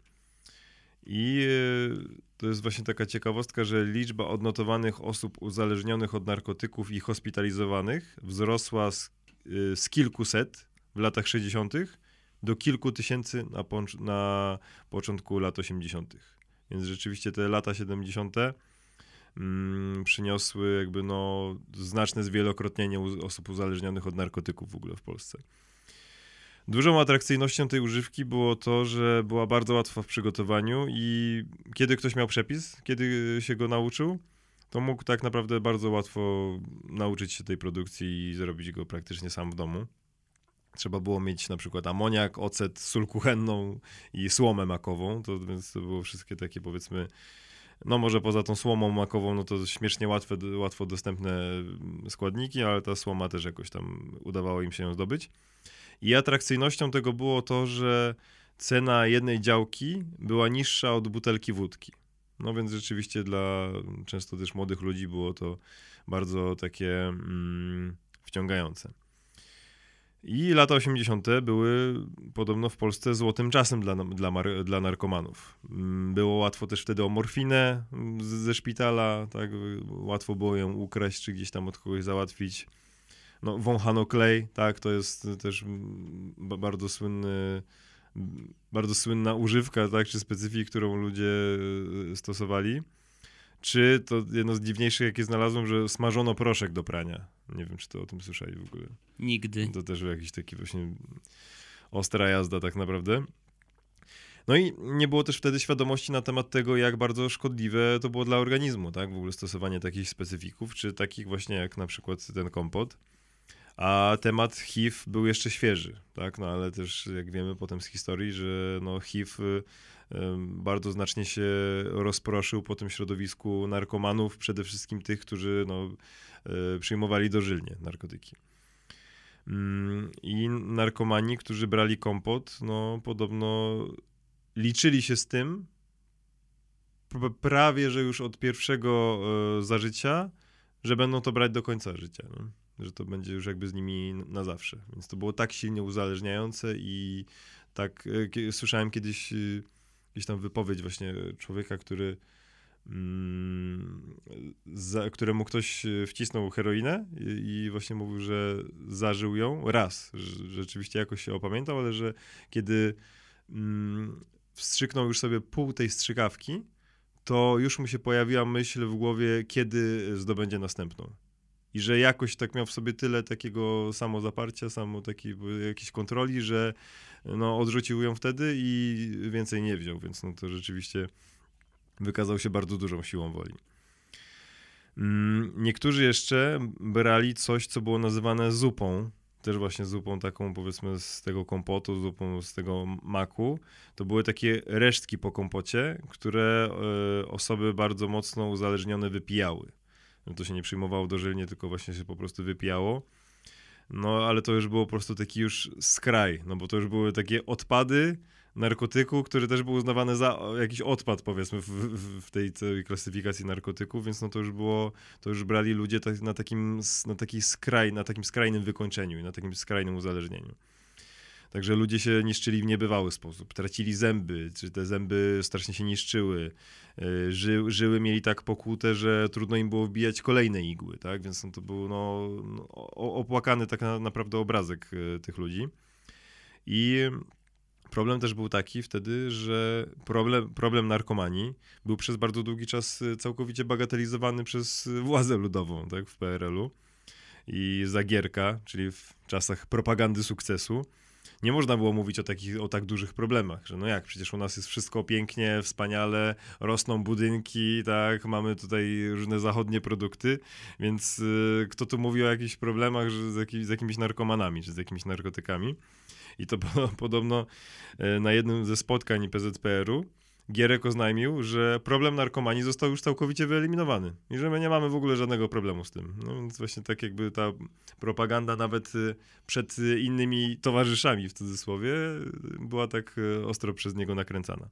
I e, to jest właśnie taka ciekawostka, że liczba odnotowanych osób uzależnionych od narkotyków i hospitalizowanych wzrosła z, e, z kilkuset w latach 60. do kilku tysięcy na, na początku lat 80. Więc rzeczywiście te lata 70. Mm, przyniosły jakby no znaczne zwielokrotnienie osób uzależnionych od narkotyków w ogóle w Polsce. Dużą atrakcyjnością tej używki było to, że była bardzo łatwa w przygotowaniu i kiedy ktoś miał przepis, kiedy się go nauczył, to mógł tak naprawdę bardzo łatwo nauczyć się tej produkcji i zrobić go praktycznie sam w domu. Trzeba było mieć na przykład amoniak, ocet, sól kuchenną i słomę makową, to, więc to było wszystkie takie powiedzmy, no może poza tą słomą makową, no to śmiesznie łatwe, łatwo dostępne składniki, ale ta słoma też jakoś tam udawało im się ją zdobyć. I atrakcyjnością tego było to, że cena jednej działki była niższa od butelki wódki. No więc rzeczywiście dla często też młodych ludzi było to bardzo takie mm, wciągające. I lata 80. były podobno w Polsce złotym czasem dla, dla, dla narkomanów. Mm, było łatwo też wtedy o morfinę ze szpitala, tak? Łatwo było ją ukraść, czy gdzieś tam od kogoś załatwić no, wąchano klej, tak, to jest też bardzo słynny, bardzo słynna używka, tak, czy specyfiki, którą ludzie e, stosowali. Czy to jedno z dziwniejszych, jakie znalazłem, że smażono proszek do prania. Nie wiem, czy to o tym słyszeli w ogóle. Nigdy. To też jakiś taki właśnie ostra jazda tak naprawdę. No i nie było też wtedy świadomości na temat tego, jak bardzo szkodliwe to było dla organizmu, tak? W ogóle stosowanie takich specyfików, czy takich właśnie jak na przykład ten kompot a temat HIV był jeszcze świeży, tak, no ale też jak wiemy potem z historii, że no HIV y, bardzo znacznie się rozproszył po tym środowisku narkomanów, przede wszystkim tych, którzy no, y, przyjmowali dożylnie narkotyki. Mm, I narkomani, którzy brali kompot, no podobno liczyli się z tym, prawie że już od pierwszego e, zażycia, że będą to brać do końca życia. No że to będzie już jakby z nimi na zawsze. Więc to było tak silnie uzależniające i tak e, słyszałem kiedyś gdzieś tam wypowiedź właśnie człowieka, który mm, za, któremu ktoś e, wcisnął heroinę i, i, właśnie mówił, że zażył ją raz, że rzeczywiście jakoś się opamiętał, ale że kiedy mm, wstrzyknął już sobie pół tej strzykawki, to już mu się pojawiła myśl w głowie, kiedy zdobędzie następną i że jakoś tak miał w sobie tyle takiego samozaparcia, samo takiej jakiejś kontroli, że no, odrzucił ją wtedy i więcej nie wziął, więc no to rzeczywiście wykazał się bardzo dużą siłą woli. Mm, niektórzy jeszcze brali coś, co było nazywane zupą, też właśnie zupą taką powiedzmy z tego kompotu, zupą z tego maku. To były takie resztki po kompocie, które y, osoby bardzo mocno uzależnione wypijały że to się nie przyjmowało dożylnie, tylko właśnie się po prostu wypijało. No, ale to już było po prostu taki już skraj, no bo to już były takie odpady narkotyku, który też był uznawany za jakiś odpad, powiedzmy, w, w, w tej całej klasyfikacji narkotyków, więc no to już było, to już brali ludzie tak, na takim, na taki skraj, na takim skrajnym wykończeniu i na takim skrajnym uzależnieniu. Także ludzie się niszczyli w niebywały sposób. Tracili zęby, czy te zęby strasznie się niszczyły. E, ży, żyły mieli tak pokłute, że trudno im było wbijać kolejne igły, tak? Więc no, to był no, no opłakany tak naprawdę obrazek e, tych ludzi. I problem też był taki wtedy, że problem, problem narkomanii był przez bardzo długi czas e, całkowicie bagatelizowany przez władzę ludową tak, w PRL-u. I Zagierka, czyli w czasach propagandy sukcesu, nie można było mówić o, takich, o tak dużych problemach, że no jak, przecież u nas jest wszystko pięknie, wspaniale, rosną budynki, tak, mamy tutaj różne zachodnie produkty, więc y, kto tu mówi o jakichś problemach że z, jakimi, z jakimiś narkomanami, czy z jakimiś narkotykami. I to podobno y, na jednym ze spotkań PZPR-u Gierek oznajmił, że problem narkomanii został już całkowicie wyeliminowany i że my nie mamy w ogóle żadnego problemu z tym. No więc właśnie tak jakby ta propaganda nawet y, przed innymi towarzyszami w cudzysłowie była tak y, ostro przez niego nakręcana.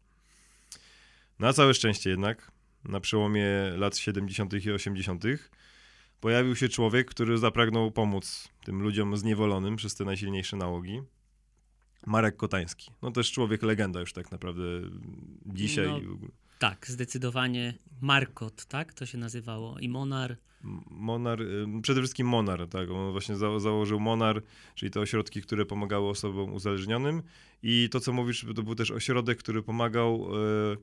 Na całe szczęście jednak, na przełomie lat 70. i 80., pojawił się człowiek, który zapragnął pomóc tym ludziom zniewolonym przez te najsilniejsze nałogi. Marek Kotański. No też człowiek legenda już tak naprawdę dzisiaj. No, tak, zdecydowanie. Markot, tak? To się nazywało. I Monar. Monar, y, przede wszystkim Monar, tak. On właśnie za, założył Monar, czyli te ośrodki, które pomagały osobom uzależnionym. I to, co mówisz, to był też ośrodek, który pomagał y,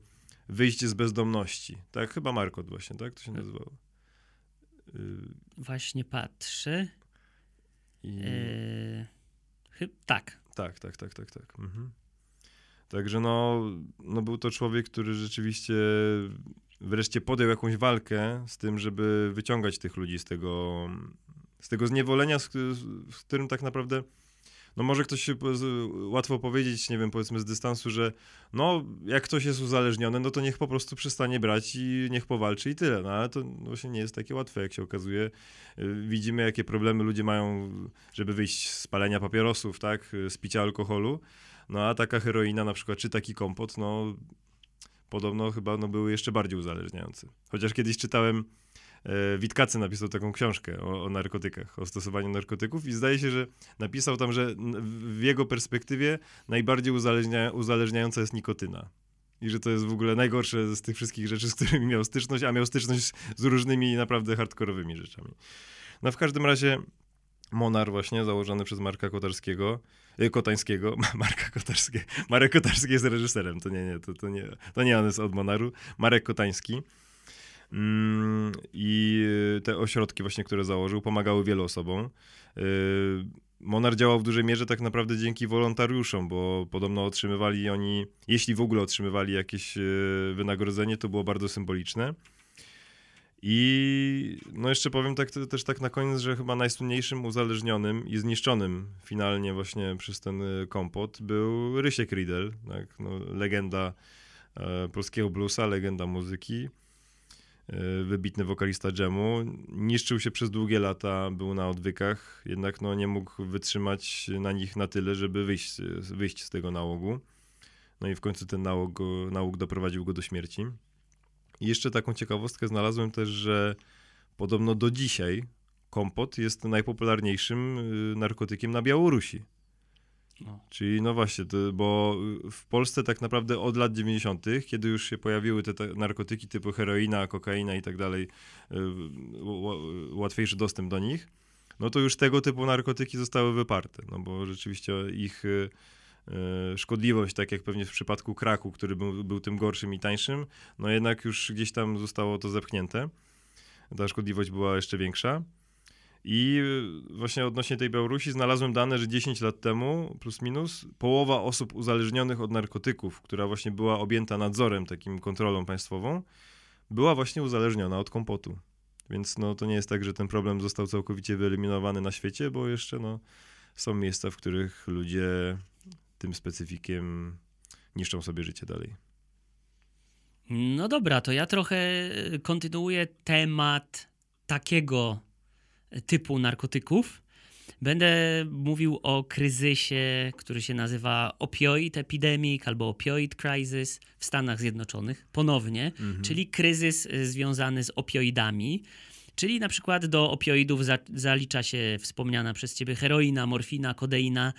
wyjść z bezdomności. Tak, chyba Markot właśnie, tak? To się nazywało. Y, właśnie patrzę. I... E... tak. Tak, tak, tak, tak, tak. Mhm. Także no, no był to człowiek, który rzeczywiście wreszcie podjął jakąś walkę z tym, żeby wyciągać tych ludzi z tego, z tego zniewolenia, z, z którym tak naprawdę no może ktoś się łatwo powiedzieć, nie wiem, powiedzmy z dystansu, że no jak ktoś jest uzależniony, no to niech po prostu przestanie brać i niech powalczy i tyle, no ale to właśnie nie jest takie łatwe, jak się okazuje. Y, widzimy, jakie problemy ludzie mają, żeby wyjść z palenia papierosów, tak, z picia alkoholu, no a taka heroina na przykład, czy taki kompot, no podobno chyba no, były jeszcze bardziej uzależniające. Chociaż kiedyś czytałem, Witkacy napisał taką książkę o, o, narkotykach, o stosowaniu narkotyków i zdaje się, że napisał tam, że w jego perspektywie najbardziej uzależnia, uzależniająca jest nikotyna. I że to jest w ogóle najgorsze z tych wszystkich rzeczy, z którymi miał styczność, a miał styczność z różnymi naprawdę hardkorowymi rzeczami. No w każdym razie Monar właśnie, założony przez Marka Kotarskiego, y, Kotańskiego, Marka Kotarskiego, Marek Kotarski jest reżyserem, to nie, nie, to, to nie, to nie on jest od Monaru, Marek Kotański. Mm, I te ośrodki właśnie, które założył, pomagały wielu osobom. Y, Monar działał w dużej mierze tak naprawdę dzięki wolontariuszom, bo podobno otrzymywali oni, jeśli w ogóle otrzymywali jakieś y, wynagrodzenie, to było bardzo symboliczne. I no jeszcze powiem tak, też tak na koniec, że chyba najsłynniejszym uzależnionym i zniszczonym finalnie właśnie przez ten y, kompot był Rysiek Riedel, tak? no, legenda e, polskiego bluesa, legenda muzyki, wybitny wokalista dżemu. Niszczył się przez długie lata, był na odwykach, jednak no, nie mógł wytrzymać na nich na tyle, żeby wyjść, wyjść z tego nałogu. No i w końcu ten nałóg, nałóg doprowadził go do śmierci. I jeszcze taką ciekawostkę znalazłem też, że podobno do dzisiaj kompot jest najpopularniejszym y, narkotykiem na Białorusi. No. Czyli no właśnie, to, bo w Polsce tak naprawdę od lat 90., kiedy już się pojawiły te, te narkotyki typu heroina, kokaina i tak dalej, y, łatwiejszy dostęp do nich, no to już tego typu narkotyki zostały wyparte, no bo rzeczywiście ich y, szkodliwość, tak jak pewnie w przypadku kraku, który był, był tym gorszym i tańszym, no jednak już gdzieś tam zostało to zepchnięte. Ta szkodliwość była jeszcze większa. I właśnie odnośnie tej Białorusi znalazłem dane, że 10 lat temu, plus minus, połowa osób uzależnionych od narkotyków, która właśnie była objęta nadzorem, takim kontrolą państwową, była właśnie uzależniona od kompotu. Więc no, to nie jest tak, że ten problem został całkowicie wyeliminowany na świecie, bo jeszcze no, są miejsca, w których ludzie tym specyfikiem niszczą sobie życie dalej. No dobra, to ja trochę kontynuuję temat takiego typu narkotyków. Będę mówił o kryzysie, który się nazywa opioid epidemic albo opioid crisis w Stanach Zjednoczonych, ponownie, mhm. czyli kryzys e, związany z opioidami. Czyli na przykład do opioidów za, zalicza się wspomniana przez ciebie heroina, morfina, kodeina,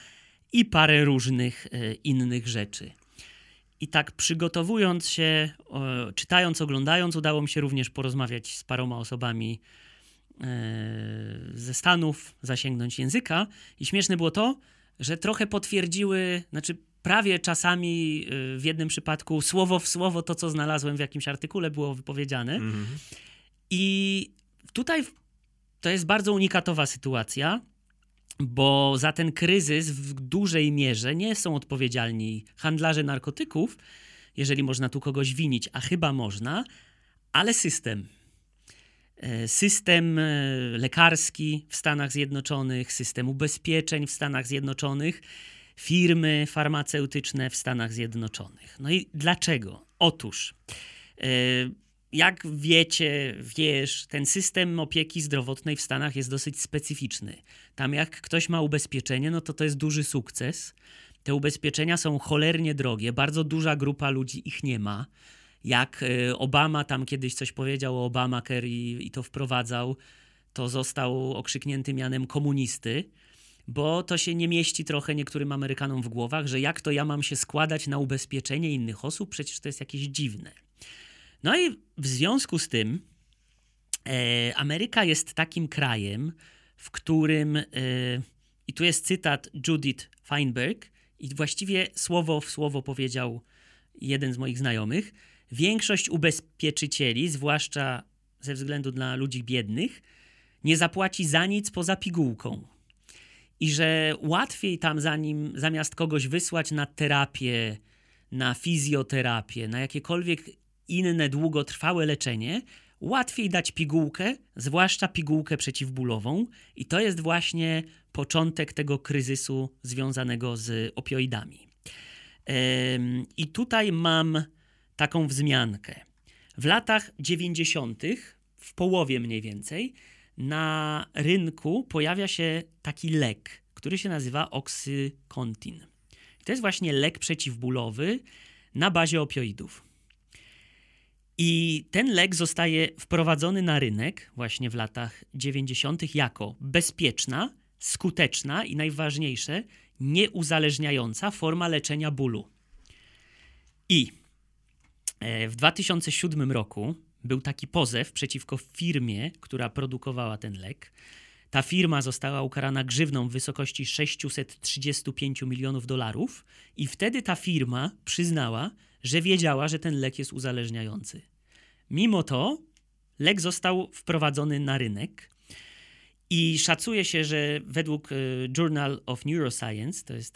i parę różnych e, innych rzeczy. I tak przygotowując się, czytając, oglądając, udało mi się również porozmawiać z paroma osobami e, ze Stanów, zasięgnąć języka. I śmieszne było to, że trochę potwierdziły, znaczy prawie czasami e, w jednym przypadku słowo w słowo to, co znalazłem w jakimś artykule, było wypowiedziane. -hmm. I tutaj to jest bardzo unikatowa sytuacja, bo za ten kryzys w dużej mierze nie są odpowiedzialni handlarze narkotyków, jeżeli można tu kogoś winić, a chyba można, ale system. E, system e, lekarski w Stanach Zjednoczonych, system ubezpieczeń w Stanach Zjednoczonych, firmy farmaceutyczne w Stanach Zjednoczonych. No i dlaczego? Otóż e, jak wiecie, wiesz, ten system opieki zdrowotnej w Stanach jest dosyć specyficzny. Tam jak ktoś ma ubezpieczenie, no to to jest duży sukces. Te ubezpieczenia są cholernie drogie, bardzo duża grupa ludzi ich nie ma. Jak e, Obama tam kiedyś coś powiedział o Obamacare i, i to wprowadzał, to został okrzyknięty mianem komunisty, bo to się nie mieści trochę niektórym Amerykanom w głowach, że jak to ja mam się składać na ubezpieczenie innych osób, przecież to jest jakieś dziwne. No i w związku z tym e, Ameryka jest takim krajem, w którym, e, i tu jest cytat Judith Feinberg, i właściwie słowo w słowo powiedział jeden z moich znajomych, większość ubezpieczycieli, zwłaszcza ze względu na ludzi biednych, nie zapłaci za nic poza pigułką. I że łatwiej tam zanim, zamiast kogoś wysłać na terapię, na fizjoterapię, na jakiekolwiek inne długotrwałe leczenie, łatwiej dać pigułkę, zwłaszcza pigułkę przeciwbólową, i to jest właśnie początek tego kryzysu związanego z opioidami. I tutaj mam taką wzmiankę. W latach 90., w połowie mniej więcej, na rynku pojawia się taki lek, który się nazywa Oxycontin. To jest właśnie lek przeciwbólowy na bazie opioidów. I ten lek zostaje wprowadzony na rynek właśnie w latach 90. jako bezpieczna, skuteczna i najważniejsze, nieuzależniająca forma leczenia bólu. I w 2007 roku był taki pozew przeciwko firmie, która produkowała ten lek. Ta firma została ukarana grzywną w wysokości 635 milionów dolarów, i wtedy ta firma przyznała, że wiedziała, że ten lek jest uzależniający. Mimo to lek został wprowadzony na rynek i szacuje się, że według e, Journal of Neuroscience, to jest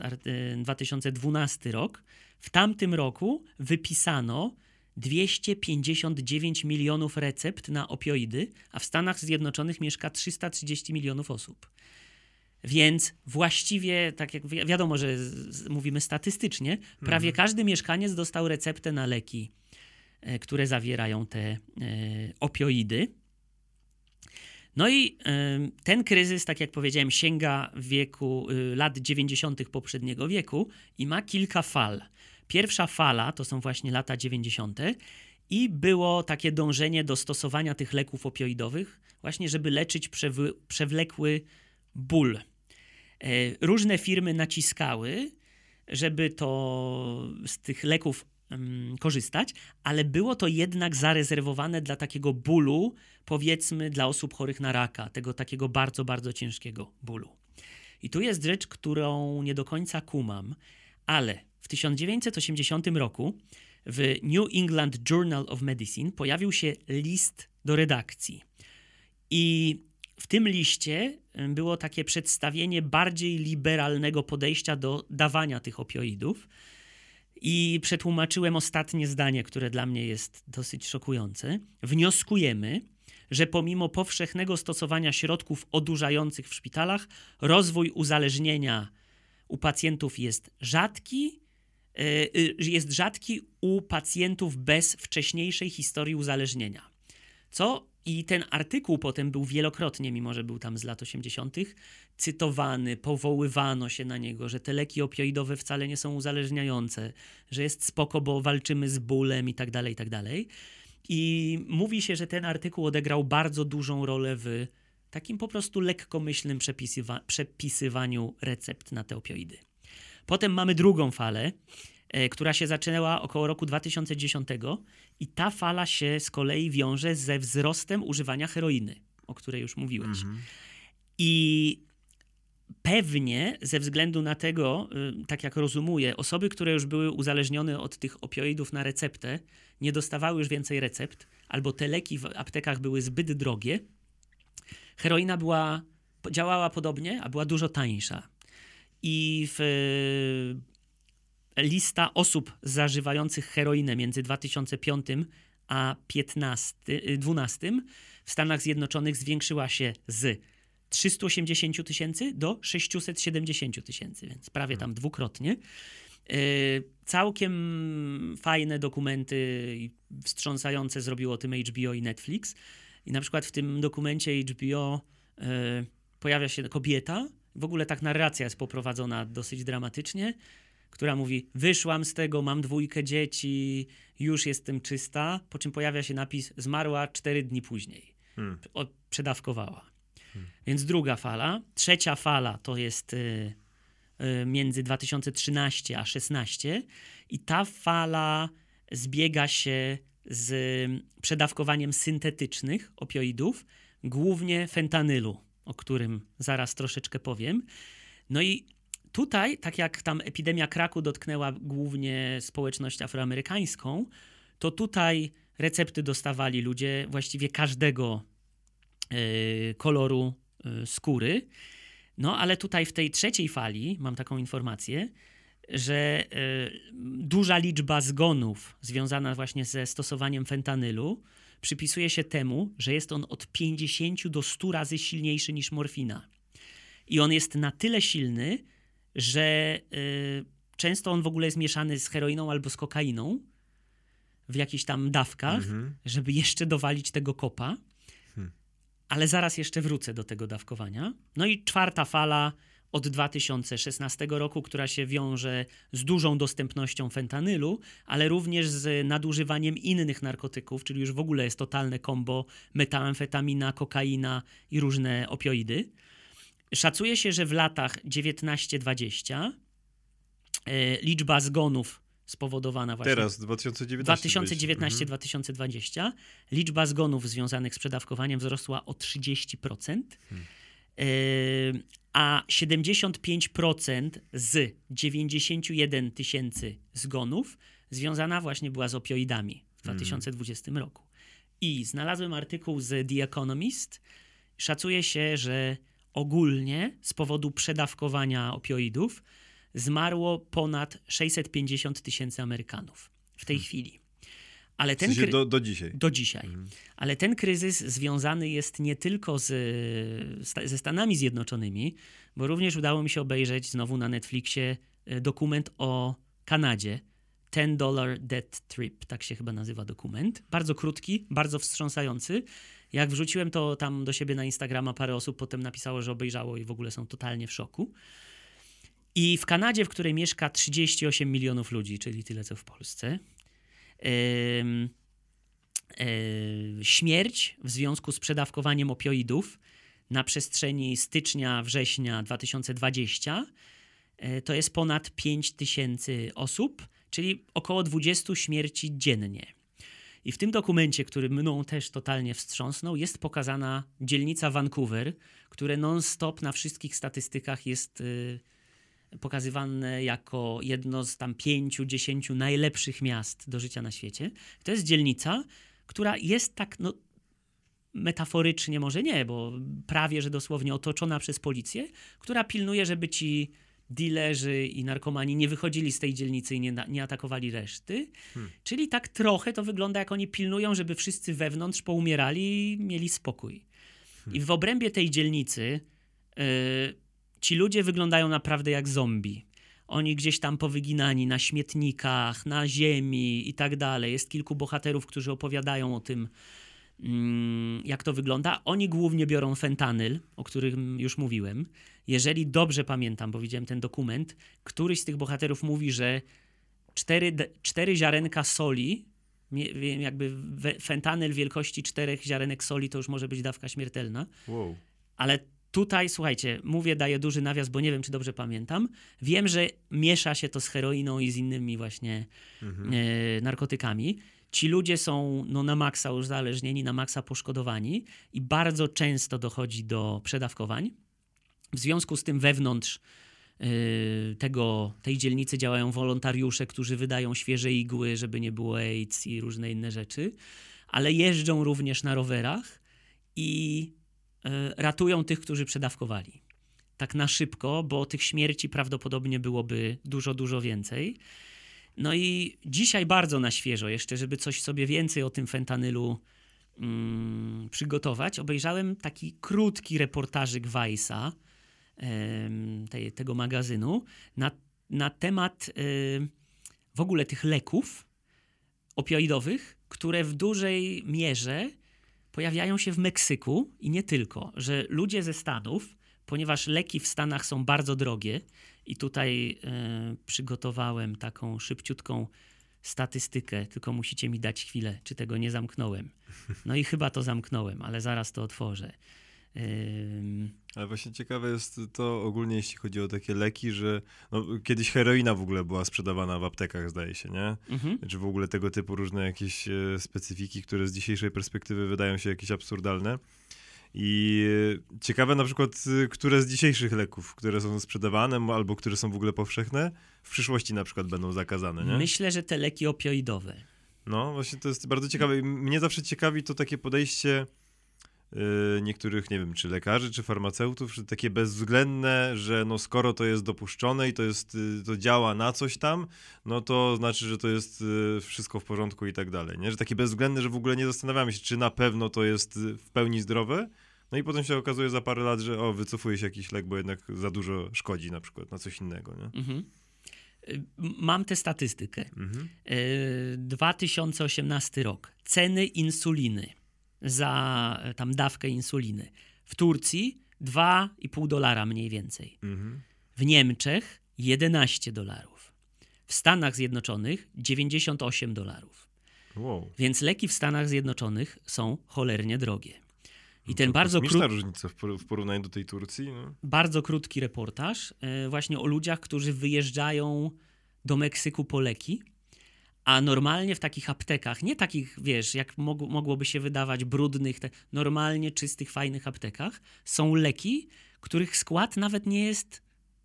2012 e, rok, w tamtym roku wypisano 259 milionów recept na opioidy, a w Stanach Zjednoczonych mieszka 330 milionów osób. Więc właściwie, tak jak wi wiadomo, że mówimy statystycznie, prawie mhm. każdy mieszkaniec dostał receptę na leki, e, które zawierają te e, opioidy. No i e, ten kryzys, tak jak powiedziałem, sięga wieku y, lat 90. poprzedniego wieku i ma kilka fal. Pierwsza fala to są właśnie lata 90. i było takie dążenie do stosowania tych leków opioidowych, właśnie żeby leczyć przewlekły ból. E, różne firmy naciskały, żeby to z tych leków um, korzystać, ale było to jednak zarezerwowane dla takiego bólu, powiedzmy dla osób chorych na raka, tego takiego bardzo, bardzo ciężkiego bólu. I tu jest rzecz, którą nie do końca kumam, ale w 1980 roku w New England Journal of Medicine pojawił się list do redakcji. I w tym liście było takie przedstawienie bardziej liberalnego podejścia do dawania tych opioidów. I przetłumaczyłem ostatnie zdanie, które dla mnie jest dosyć szokujące. Wnioskujemy, że pomimo powszechnego stosowania środków odurzających w szpitalach, rozwój uzależnienia u pacjentów jest rzadki jest rzadki u pacjentów bez wcześniejszej historii uzależnienia. Co i ten artykuł potem był wielokrotnie, mimo że był tam z lat 80., cytowany, powoływano się na niego, że te leki opioidowe wcale nie są uzależniające, że jest spoko, bo walczymy z bólem i tak dalej, i tak dalej. I mówi się, że ten artykuł odegrał bardzo dużą rolę w takim po prostu lekkomyślnym przepisywa przepisywaniu recept na te opioidy. Potem mamy drugą falę, e, która się zaczęła około roku 2010 i ta fala się z kolei wiąże ze wzrostem używania heroiny, o której już mówiłeś. Mhm. I pewnie ze względu na tego, y, tak jak rozumuję, osoby, które już były uzależnione od tych opioidów na receptę, nie dostawały już więcej recept, albo te leki w aptekach były zbyt drogie. Heroina była, działała podobnie, a była dużo tańsza i w e, lista osób zażywających heroinę między 2005 a 15, 12 e, w Stanach Zjednoczonych zwiększyła się z 380 tysięcy do 670 tysięcy, więc prawie tam dwukrotnie. E, całkiem fajne dokumenty wstrząsające zrobiło o tym HBO i Netflix. I na przykład w tym dokumencie HBO pojawia się kobieta, w ogóle tak narracja jest poprowadzona dosyć dramatycznie, która mówi: Wyszłam z tego, mam dwójkę dzieci, już jestem czysta. Po czym pojawia się napis: Zmarła cztery dni później. Hmm. O, przedawkowała. Hmm. Więc druga fala. Trzecia fala to jest y, y, między 2013 a 2016 i ta fala zbiega się z przedawkowaniem syntetycznych opioidów, głównie fentanylu, o którym zaraz troszeczkę powiem. No i tutaj, tak jak tam epidemia kraku dotknęła głównie społeczność afroamerykańską, to tutaj recepty dostawali ludzie właściwie każdego y, koloru y, skóry. No ale tutaj w tej trzeciej fali mam taką informację, że y, duża liczba zgonów związana właśnie ze stosowaniem fentanylu przypisuje się temu, że jest on od 50 do 100 razy silniejszy niż morfina. I on jest na tyle silny, że y, często on w ogóle jest mieszany z heroiną albo z kokainą w jakichś tam dawkach, mhm. żeby jeszcze dowalić tego kopa. Hmm. Ale zaraz jeszcze wrócę do tego dawkowania. No i czwarta fala od 2016 roku, która się wiąże z dużą dostępnością fentanylu, ale również z nadużywaniem innych narkotyków, czyli już w ogóle jest totalne kombo metamfetamina, kokaina i różne opioidy. Szacuje się, że w latach 19-20 e, liczba zgonów spowodowana właśnie. Teraz, 2019. 2019-2020, mhm. liczba zgonów związanych z przedawkowaniem wzrosła o 30%, hmm. A 75% z 91 tysięcy zgonów związana właśnie była z opioidami w 2020 hmm. roku. I znalazłem artykuł z The Economist. Szacuje się, że ogólnie z powodu przedawkowania opioidów zmarło ponad 650 tysięcy Amerykanów w tej hmm. chwili. Ale ten w sensie do, do, dzisiaj. Do dzisiaj. Hmm. Ale ten kryzys związany jest nie tylko z, ze Stanami Zjednoczonymi, bo również udało mi się obejrzeć znowu na Netflixie e, dokument o Kanadzie. Ten Dollar Death Trip, tak się chyba nazywa dokument. Bardzo krótki, bardzo wstrząsający. Jak wrzuciłem to tam do siebie na Instagrama, parę osób potem napisało, że obejrzało i w ogóle są totalnie w szoku. I w Kanadzie, w której mieszka 38 milionów ludzi, czyli tyle co w Polsce, śmierć w związku z przedawkowaniem opioidów na przestrzeni stycznia-września 2020 yy, to jest ponad 5 tysięcy osób, czyli około 20 śmierci dziennie. I w tym dokumencie, który mną też totalnie wstrząsnął, jest pokazana dzielnica Vancouver, które non-stop na wszystkich statystykach jest y, pokazywane jako jedno z tam pięciu, dziesięciu najlepszych miast do życia na świecie. To jest dzielnica, która jest tak, no, metaforycznie może nie, bo prawie że dosłownie otoczona przez policję, która pilnuje, żeby ci dilerzy i narkomani nie wychodzili z tej dzielnicy i nie, nie atakowali reszty. Hmm. Czyli tak trochę to wygląda, jak oni pilnują, żeby wszyscy wewnątrz poumierali i mieli spokój. Hmm. I w obrębie tej dzielnicy yy, ci ludzie wyglądają naprawdę jak zombie. Oni gdzieś tam powyginani na śmietnikach, na ziemi i tak dalej. Jest kilku bohaterów, którzy opowiadają o tym, mm, jak to wygląda. Oni głównie biorą fentanyl, o którym już mówiłem. Jeżeli dobrze pamiętam, bo widziałem ten dokument, któryś z tych bohaterów mówi, że cztery, cztery ziarenka soli, jakby fentanyl wielkości czterech ziarenek soli, to już może być dawka śmiertelna. Wow. Ale Tutaj, słuchajcie, mówię, daję duży nawias, bo nie wiem, czy dobrze pamiętam. Wiem, że miesza się to z heroiną i z innymi właśnie mhm. e, narkotykami. Ci ludzie są no, na maksa uzależnieni, na maksa poszkodowani i bardzo często dochodzi do przedawkowań. W związku z tym wewnątrz e, tego, tej dzielnicy działają wolontariusze, którzy wydają świeże igły, żeby nie było AIDS i różne inne rzeczy, ale jeżdżą również na rowerach i ratują tych, którzy przedawkowali. Tak na szybko, bo tych śmierci prawdopodobnie byłoby dużo, dużo więcej. No i dzisiaj bardzo na świeżo, jeszcze żeby coś sobie więcej o tym fentanylu mm, przygotować, obejrzałem taki krótki reportażyk Weissa, tego magazynu, na, na temat w ogóle tych leków opioidowych, które w dużej mierze pojawiają się w Meksyku i nie tylko, że ludzie ze Stanów, ponieważ leki w Stanach są bardzo drogie, i tutaj e, przygotowałem taką szybciutką statystykę, tylko musicie mi dać chwilę, czy tego nie zamknąłem. No i chyba to zamknąłem, ale zaraz to otworzę. Ale właśnie ciekawe jest to ogólnie, jeśli chodzi o takie leki, że no, kiedyś heroina w ogóle była sprzedawana w aptekach, zdaje się, nie? mhm. Czy w ogóle tego typu różne jakieś e, specyfiki, które z dzisiejszej perspektywy wydają się jakieś absurdalne. I e, ciekawe na przykład, e, które z dzisiejszych leków, które są sprzedawane albo które są w ogóle powszechne, w przyszłości na przykład będą zakazane, nie? Myślę, że te leki opioidowe. No, właśnie to jest bardzo ciekawe. I Mnie zawsze ciekawi to takie podejście niektórych, nie wiem, czy lekarzy, czy farmaceutów, że takie bezwzględne, że no skoro to jest dopuszczone i to jest, y, to działa na coś tam, no to znaczy, że to jest y, wszystko w porządku i tak dalej, nie? Że takie bezwzględne, że w ogóle nie zastanawiamy się, czy na pewno to jest y, w pełni zdrowe, no i potem się okazuje za parę lat, że o, wycofuje się jakiś lek, bo jednak za dużo szkodzi na przykład na coś innego, nie? Mhm. Y, Mam tę statystykę. Mhm. Y, 2018 rok. Ceny insuliny za e, tam dawkę insuliny. W Turcji 2,5 dolara mniej więcej. Mhm. W Niemczech 11 dolarów. W Stanach Zjednoczonych 98 dolarów. Wow. Więc leki w Stanach Zjednoczonych są cholernie drogie. I No ten bardzo, kosmiczna krót, różnica w porównaniu do tej Turcji, no. bardzo krótki reportaż e, właśnie o ludziach, którzy wyjeżdżają do Meksyku po leki, a normalnie w takich aptekach, nie takich, wiesz, jak mog, mogłoby się wydawać, brudnych, te, normalnie czystych, fajnych aptekach, są leki, których skład nawet nie jest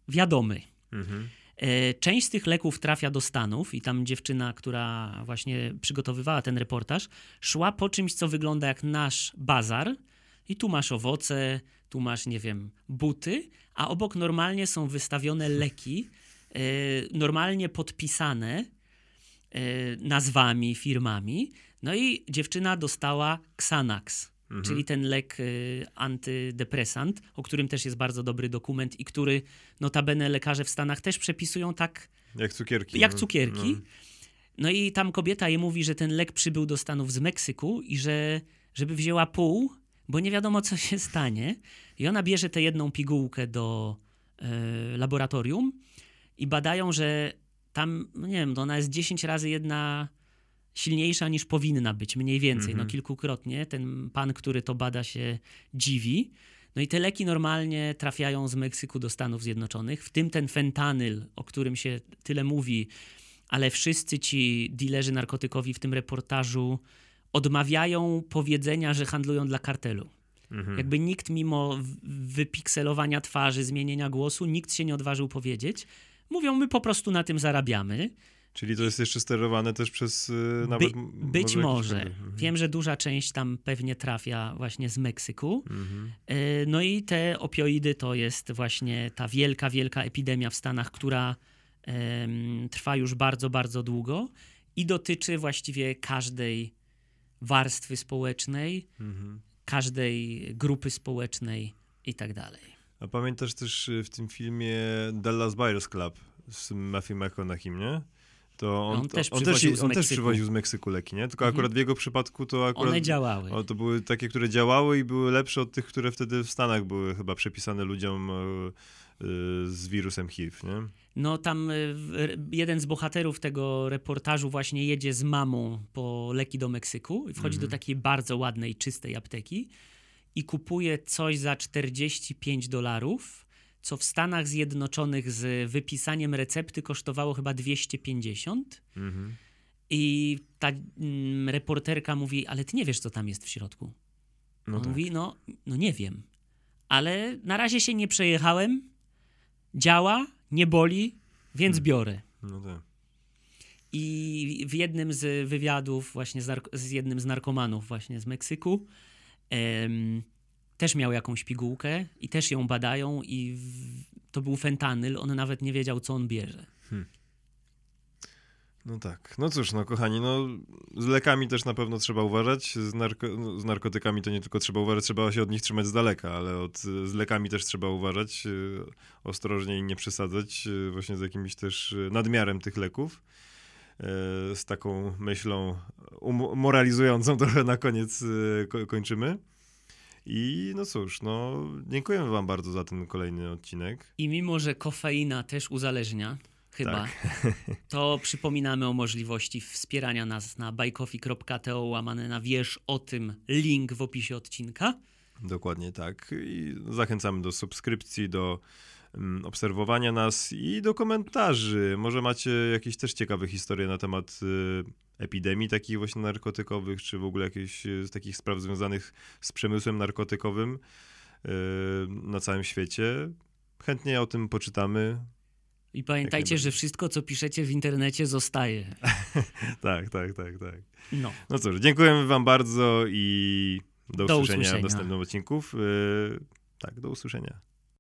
wiadomy. Mhm. E, Część z tych leków trafia do Stanów i tam dziewczyna, która właśnie przygotowywała ten reportaż, szła po czymś, co wygląda jak nasz bazar i tu masz owoce, tu masz, nie wiem, buty, a obok normalnie są wystawione leki, e, normalnie podpisane nazwami, firmami. No i dziewczyna dostała Xanax, Mhm. czyli ten lek y, antydepresant, o którym też jest bardzo dobry dokument i który notabene lekarze w Stanach też przepisują tak Jak cukierki. jak no. cukierki. No. No i tam kobieta jej mówi, że ten lek przybył do Stanów z Meksyku i że żeby wzięła pół, bo nie wiadomo co się stanie. I ona bierze tę jedną pigułkę do e, laboratorium i badają, że tam, no nie wiem, ona jest 10 razy jedna silniejsza niż powinna być, mniej więcej, Mhm. no kilkukrotnie. Ten pan, który to bada się dziwi. No i te leki normalnie trafiają z Meksyku do Stanów Zjednoczonych, w tym ten fentanyl, o którym się tyle mówi, ale wszyscy ci dilerzy narkotykowi w tym reportażu odmawiają powiedzenia, że handlują dla kartelu. Mhm. Jakby nikt mimo wypikselowania twarzy, zmienienia głosu, nikt się nie odważył powiedzieć. Mówią, my po prostu na tym zarabiamy. Czyli to jest jeszcze sterowane też przez y, nawet... m- Być może. wtedy. Mhm. Wiem, że duża część tam pewnie trafia właśnie z Meksyku. Mhm. E, No i te opioidy to jest właśnie ta wielka, wielka epidemia w Stanach, która em, trwa już bardzo, bardzo długo i dotyczy właściwie każdej warstwy społecznej, Mhm. każdej grupy społecznej i tak dalej. A pamiętasz też y, w tym filmie Dallas Buyers Club z Matthew McConaughey, nie? To on, On to, też on, przywoził też, z on też Meksyku. przywoził z Meksyku leki, nie? Tylko Mhm. akurat w jego przypadku to akurat... One działały. O, to były takie, które działały i były lepsze od tych, które wtedy w Stanach były chyba przepisane ludziom e, e, z wirusem HIV, nie? No tam r- jeden z bohaterów tego reportażu właśnie jedzie z mamą po leki do Meksyku i wchodzi Mhm. do takiej bardzo ładnej, czystej apteki kupuje coś za 45 dolarów, co w Stanach Zjednoczonych z wypisaniem recepty kosztowało chyba 250. Mhm. I ta mm, reporterka mówi, ale ty nie wiesz, co tam jest w środku. No On tak. mówi, no, no nie wiem, ale na razie się nie przejechałem, działa, nie boli, więc Hmm. biorę. No tak. I w jednym z wywiadów właśnie z, z jednym z narkomanów właśnie z Meksyku też miał jakąś pigułkę i też ją badają i w, to był fentanyl, on nawet nie wiedział, co on bierze. No tak. No cóż, no kochani, no z lekami też na pewno trzeba uważać. Z, narko no, z narkotykami to nie tylko trzeba uważać, trzeba się od nich trzymać z daleka, ale od, z lekami też trzeba uważać, y, ostrożnie i nie przesadzać, y, właśnie z jakimś też y, nadmiarem tych leków. Y, Z taką myślą um- moralizującą trochę na koniec ko kończymy. I no cóż, no dziękujemy wam bardzo za ten kolejny odcinek. I mimo, że kofeina też uzależnia, chyba, to przypominamy o możliwości wspierania nas na bajkofi.to łamane na wiesz o tym link w opisie odcinka. Dokładnie tak. I zachęcamy do subskrypcji, do obserwowania nas i do komentarzy. Może macie jakieś też ciekawe historie na temat y, epidemii takich właśnie narkotykowych, czy w ogóle jakieś y, z takich spraw związanych z przemysłem narkotykowym y, na całym świecie. Chętnie o tym poczytamy. I pamiętajcie, że wszystko, co piszecie w internecie, zostaje. tak, tak, tak, tak. No. No cóż, dziękujemy Wam bardzo i do, Do usłyszenia, usłyszenia. w następnym odcinku. Yy, tak, do usłyszenia.